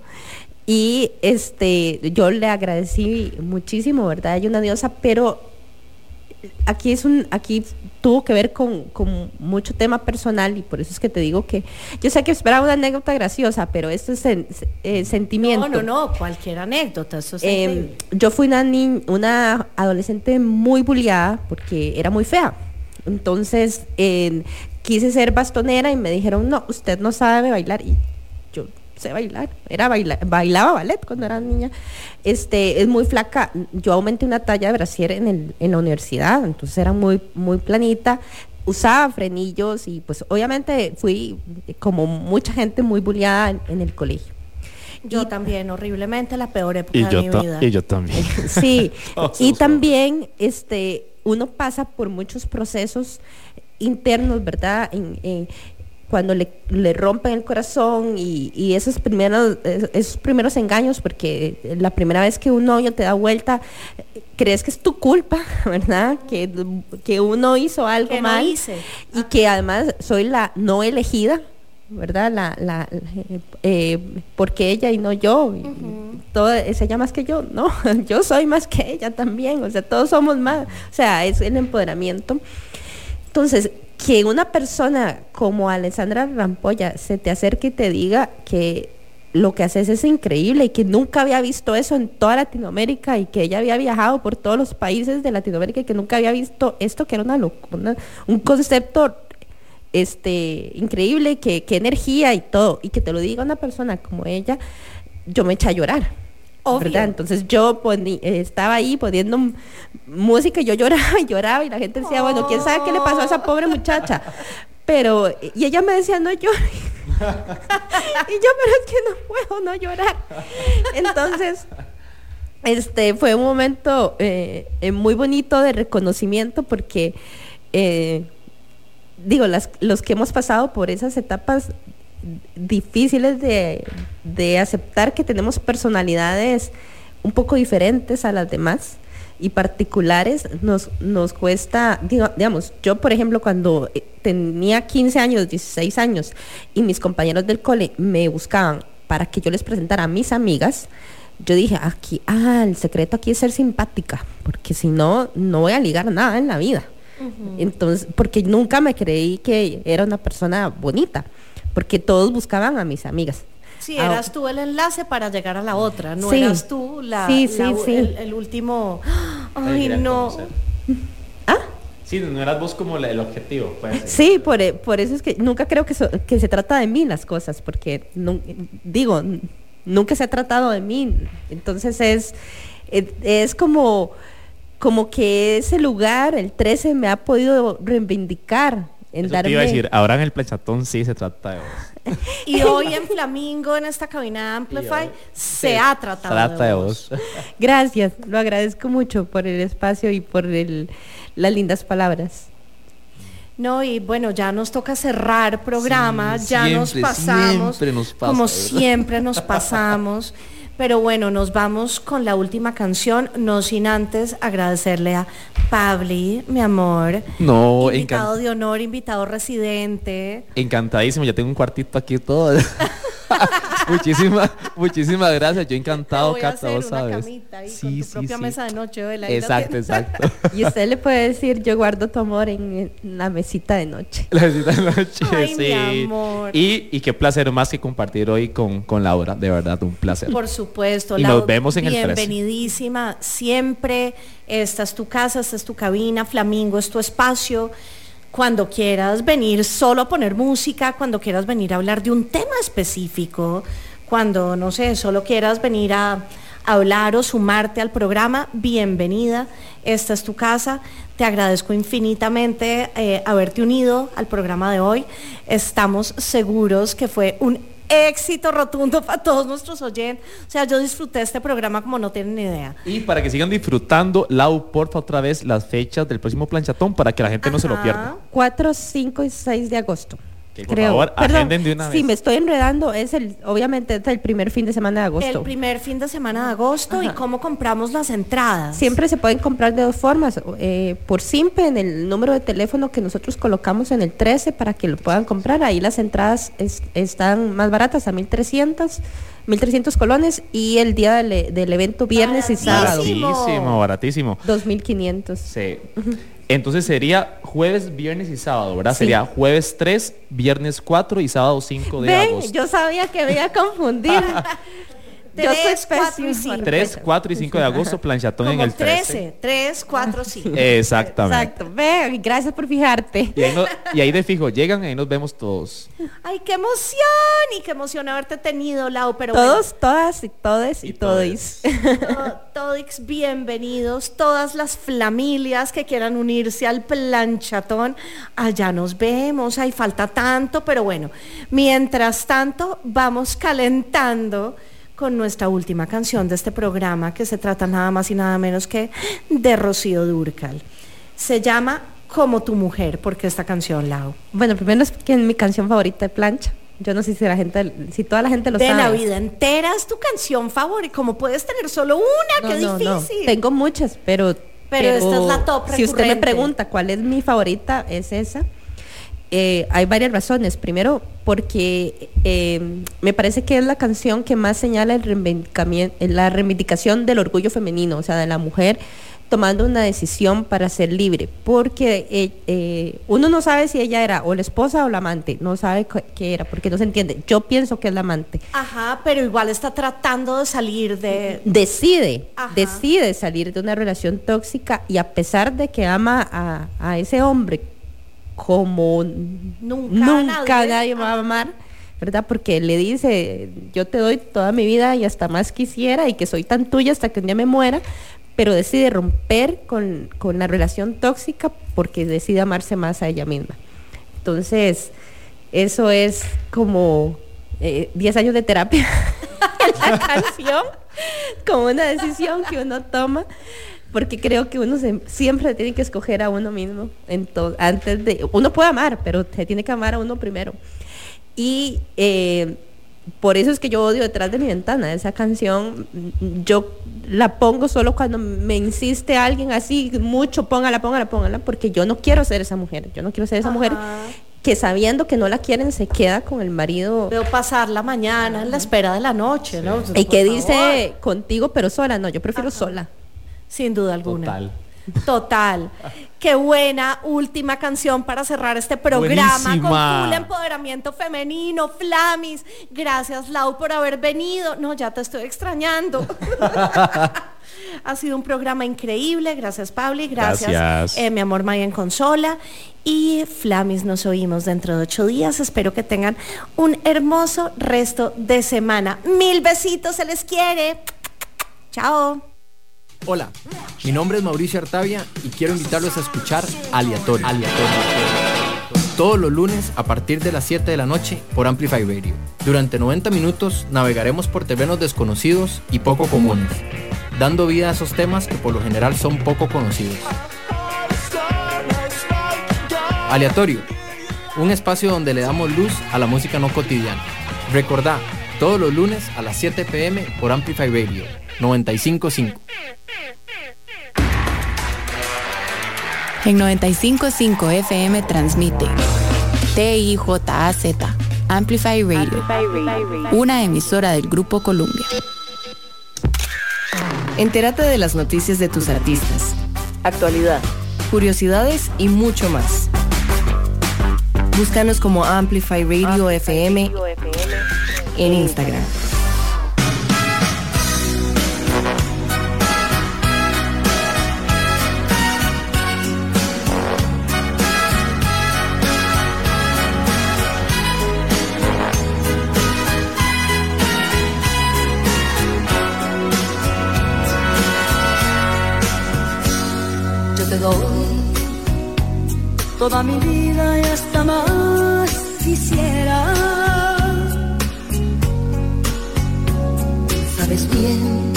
Y este, yo le agradecí muchísimo, ¿verdad? Hay una diosa, pero aquí es un, aquí tuvo que ver con, con mucho tema personal y por eso es que te digo que yo sé que esperaba una anécdota graciosa, pero esto es sen- eh, sentimiento. no, no, no, cualquier anécdota, eso es Eh, yo fui una ni- una adolescente muy bulliada porque era muy fea. Entonces eh, quise ser bastonera y me dijeron, no, usted no sabe bailar. Y yo sé bailar. Era baila- bailaba ballet cuando era niña. Este, es muy flaca. Yo aumenté una talla de brasier en, el, en la universidad, entonces era muy, muy planita. Usaba frenillos y pues obviamente fui, como mucha gente, muy bulliada en, en el colegio. Yo también, horriblemente, la peor época Y de yo, mi ta- vida. y yo también. <laughs> Sí, Todos <laughs> y también este, uno pasa por muchos procesos internos, ¿verdad? En- en- cuando le, le rompen el corazón y, y esos, primeros, es- esos primeros engaños, porque la primera vez que un novio te da vuelta, crees que es tu culpa, <laughs> ¿verdad? Que, que uno hizo algo Que no mal hice. y que además soy la no elegida, ¿verdad? La, la, eh, porque ella y no yo. y todo, es ella más que yo, no, <laughs> yo soy más que ella también, o sea, todos somos más, o sea, es el empoderamiento. Entonces, que una persona como Alessandra Rampolla se te acerque y te diga que lo que haces es increíble y que nunca había visto eso en toda Latinoamérica y que ella había viajado por todos los países de Latinoamérica y que nunca había visto esto que era una, loc- una- un concepto este increíble, que, que energía y todo, y que te lo diga una persona como ella, yo me eché a llorar. Entonces yo poni- estaba ahí poniendo música y yo lloraba <laughs> y lloraba y la gente decía, bueno, ¿quién sabe qué le pasó a esa pobre muchacha? Pero, y ella me decía, no llores. <laughs> y yo, pero es que no puedo no llorar. Entonces, este fue un momento eh, eh, muy bonito de reconocimiento porque eh, digo los que hemos pasado por esas etapas difíciles de, de aceptar que tenemos personalidades un poco diferentes a las demás y particulares nos, nos cuesta, digamos, yo por ejemplo cuando eh, tenía 15 años, 16 años y mis compañeros del cole me buscaban para que yo les presentara a mis amigas, yo dije, aquí, ah, el secreto aquí es ser simpática, porque si no, no voy a ligar nada en la vida. Entonces, porque nunca me creí que era una persona bonita, porque todos buscaban a mis amigas. Sí, Ah, eras tú el enlace para llegar a la otra, no Sí. eras tú la, Sí, sí, la- sí. El, el último. <gasps> Ay, no. ¿Ah? Sí, no eras vos como la- el objetivo. pues. Sí, por, e- por eso es que nunca creo que, so- que se trata de mí las cosas, porque digo, nunca se ha tratado de mí. Entonces es, es, es como, como que ese lugar, el 13, me ha podido reivindicar en Eso darme... te iba a decir, ahora en el planchatón sí se trata de vos. <laughs> Y hoy en Flamingo, en esta cabina de Amplify, se ha tratado Trata de de vos. <laughs> Gracias, lo agradezco mucho por el espacio y por el, las lindas palabras. No, y bueno, ya nos toca cerrar programa, Sí, ya nos pasamos, siempre nos pasa, como ¿verdad? siempre nos <laughs> pasamos. Pero bueno, nos vamos con la última canción, no sin antes agradecerle a Pabli, mi amor, No, invitado de honor, invitado residente. encantadísimo. Ya tengo un cuartito aquí todo. <laughs> muchísimas, muchísimas gracias. Yo encantado, a Cata, hacer vos una sabes. camita ahí con Sí, tu sí, propia sí. mesa de noche, Exacto, exacto. <laughs> Y usted le puede decir, yo guardo tu amor en, en la mesita de noche. La visita de noche, Ay, mi sí. amor. Y, y qué placer más que compartir hoy con, con Laura. De verdad, un placer. Por supuesto. Y Lau, nos vemos en el 13. Bienvenidísima siempre. Esta es tu casa, esta es tu cabina. Flamingo es tu espacio. Cuando quieras venir solo a poner música, cuando quieras venir a hablar de un tema específico, cuando, no sé, solo quieras venir a hablar o sumarte al programa, bienvenida. Esta es tu casa. Te agradezco infinitamente eh, haberte unido al programa de hoy. Estamos seguros que fue un éxito rotundo para todos nuestros oyentes. O sea, yo disfruté este programa como no tienen ni idea. Y para que sigan disfrutando, Lau, porfa otra vez las fechas del próximo planchatón para que la gente no se lo pierda. 4, 5 y 6 de agosto. Por favor, Perdón, agenden de una Sí, vez. me estoy enredando. Es el, obviamente, es el primer fin de semana de agosto. El primer fin de semana de agosto y cómo compramos las entradas. Siempre se pueden comprar de dos formas. eh, por Simpe, en el número de teléfono que nosotros colocamos en el 13 para que lo puedan comprar. Ahí las entradas es- están más baratas a 1300, 1300 colones y el día del, del evento viernes y sábado. Baratísimo, baratísimo. 2500. Sí. Entonces sería jueves, viernes y sábado, ¿verdad? Sí. Sería jueves 3, viernes 4 y sábado 5 de Ven, agosto. yo sabía que me iba a confundir. <laughs> Yo soy 3, 4 y pésima. 5. 3, 4 y 5 de agosto, planchatón en el 13. 13, 3, 4, 5. Exactamente. Exacto. Ve, gracias por fijarte. Y ahí, no- y ahí de fijo, llegan y ahí nos vemos todos. Ay, qué emoción y qué emoción haberte tenido, Lau, pero Todos, todas y todes y, todes. bueno, to- Todix, bienvenidos, todas las familias que quieran unirse al planchatón, allá nos vemos, hay falta tanto, pero bueno, mientras tanto vamos calentando con nuestra última canción de este programa que se trata nada más y nada menos que de Rocío Durcal. Se llama Como tu mujer, porque esta canción, Lau. Bueno, primero es que es mi canción favorita de plancha. Yo no sé si la gente, si toda la gente lo de sabe. la vida entera es tu canción favorita. Como puedes tener solo una, No, qué no, no. difícil. Tengo muchas, pero. Pero esta es la top Si usted me recurrente. pregunta cuál es mi favorita, es esa. Eh, hay varias razones. Primero, porque eh, me parece que es la canción que más señala el reivindicamien- la reivindicación del orgullo femenino, o sea, de la mujer tomando una decisión para ser libre, porque eh, eh, uno no sabe si ella era o la esposa o la amante, no sabe cu- qué era, porque no se entiende. Yo pienso que es la amante. Ajá, pero igual está tratando de salir de... decide, Ajá. decide salir de una relación tóxica y a pesar de que ama a, a ese hombre como Nunca, nunca nadie. nadie, va a amar, ¿verdad? Porque le dice, yo te doy toda mi vida y hasta más quisiera y que soy tan tuya hasta que un día me muera, pero decide romper con, con la relación tóxica porque decide amarse más a ella misma. Entonces, eso es como eh, 10 años de terapia en <laughs> la canción, como una decisión que uno toma, porque creo que uno se- siempre tiene que escoger a uno mismo. Ento- antes de, uno puede amar, pero se tiene que amar a uno primero. Y eh, por eso es que yo odio detrás de mi ventana. Esa canción mm, yo la pongo solo cuando me insiste alguien así mucho, póngala, póngala, póngala, porque yo no quiero ser esa mujer. Yo no quiero ser esa mujer que sabiendo que no la quieren se queda con el marido Veo pasar la mañana en la espera de la noche, ¿no? y Por que favor. dice contigo pero sola. No, yo prefiero sola. Sin duda alguna. Total. Total. Qué buena última canción para cerrar este programa Buenísima. con full empoderamiento femenino, Flamis. Gracias, Lau, por haber venido. No, ya te estoy extrañando. <laughs> ha sido un programa increíble. Gracias, Pauli. Gracias, Gracias. eh, mi amor Maya en consola. Y Flamis, nos oímos dentro de ocho días. Espero que tengan un hermoso resto de semana. Mil besitos, se les quiere. Chao. Hola, mi nombre es Mauricio Artavia y quiero invitarlos a escuchar Aleatorio. Todos los lunes a partir de las 7 de la noche por Amplify Radio. Durante 90 minutos navegaremos por terrenos desconocidos y poco comunes, dando vida a esos temas que por lo general son poco conocidos. Aleatorio, un espacio donde le damos luz a la música no cotidiana. Recordá, todos los lunes a las 7 pm por Amplify Radio 955. En 95.5 FM transmite TIJAZ Amplify Radio, una emisora del Grupo Columbia. Entérate de las noticias de tus artistas, actualidad, curiosidades y mucho más. Búscanos como Amplify Radio FM en Instagram. Toda mi vida y hasta más quisiera. Sabes bien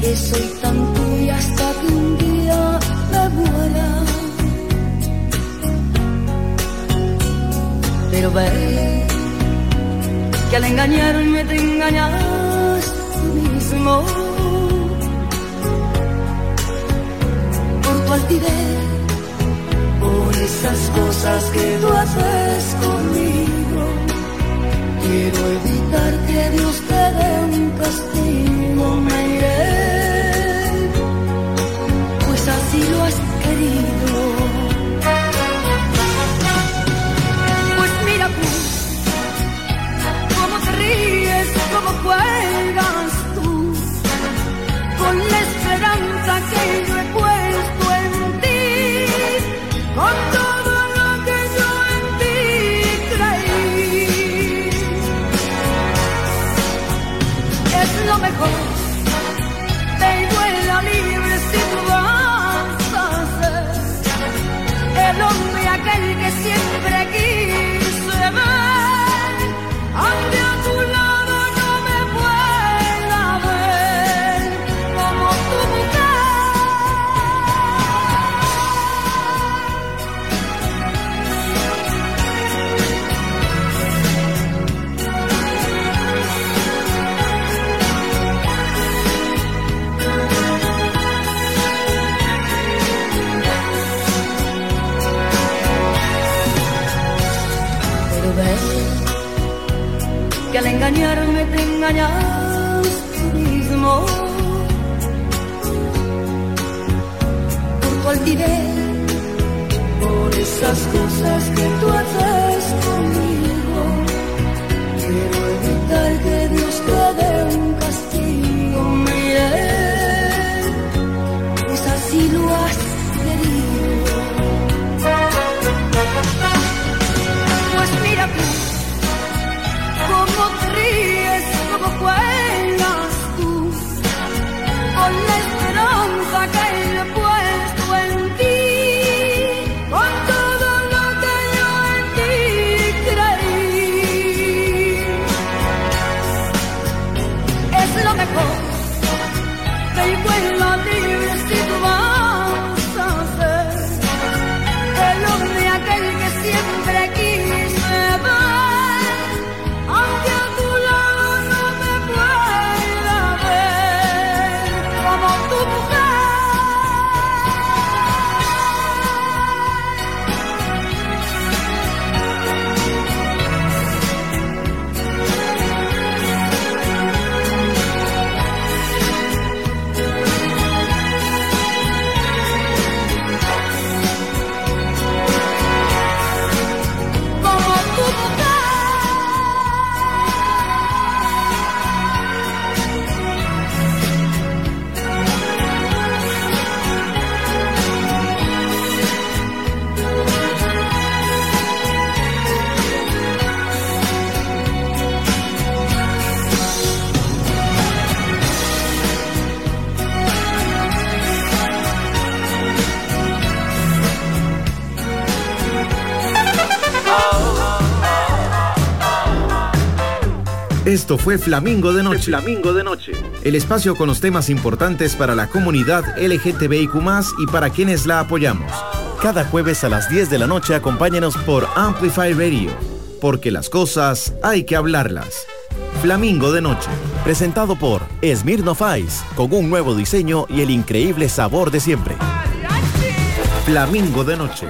que soy tan tuya hasta que un día me muera. Pero ve que al engañarme te engañas tú mismo. por tu altivez, esas cosas que tú haces. Engañas tú mismo. Por tu altivez, por esas cosas que Esto fue Flamingo de Noche. Flamingo de Noche. El espacio con los temas importantes para la comunidad LGTBIQ y para quienes la apoyamos. Cada jueves a las 10 de la noche acompáñanos por Amplify Radio, porque las cosas hay que hablarlas. Flamingo de Noche, presentado por Smirnoff Ice, con un nuevo diseño y el increíble sabor de siempre. Flamingo de Noche,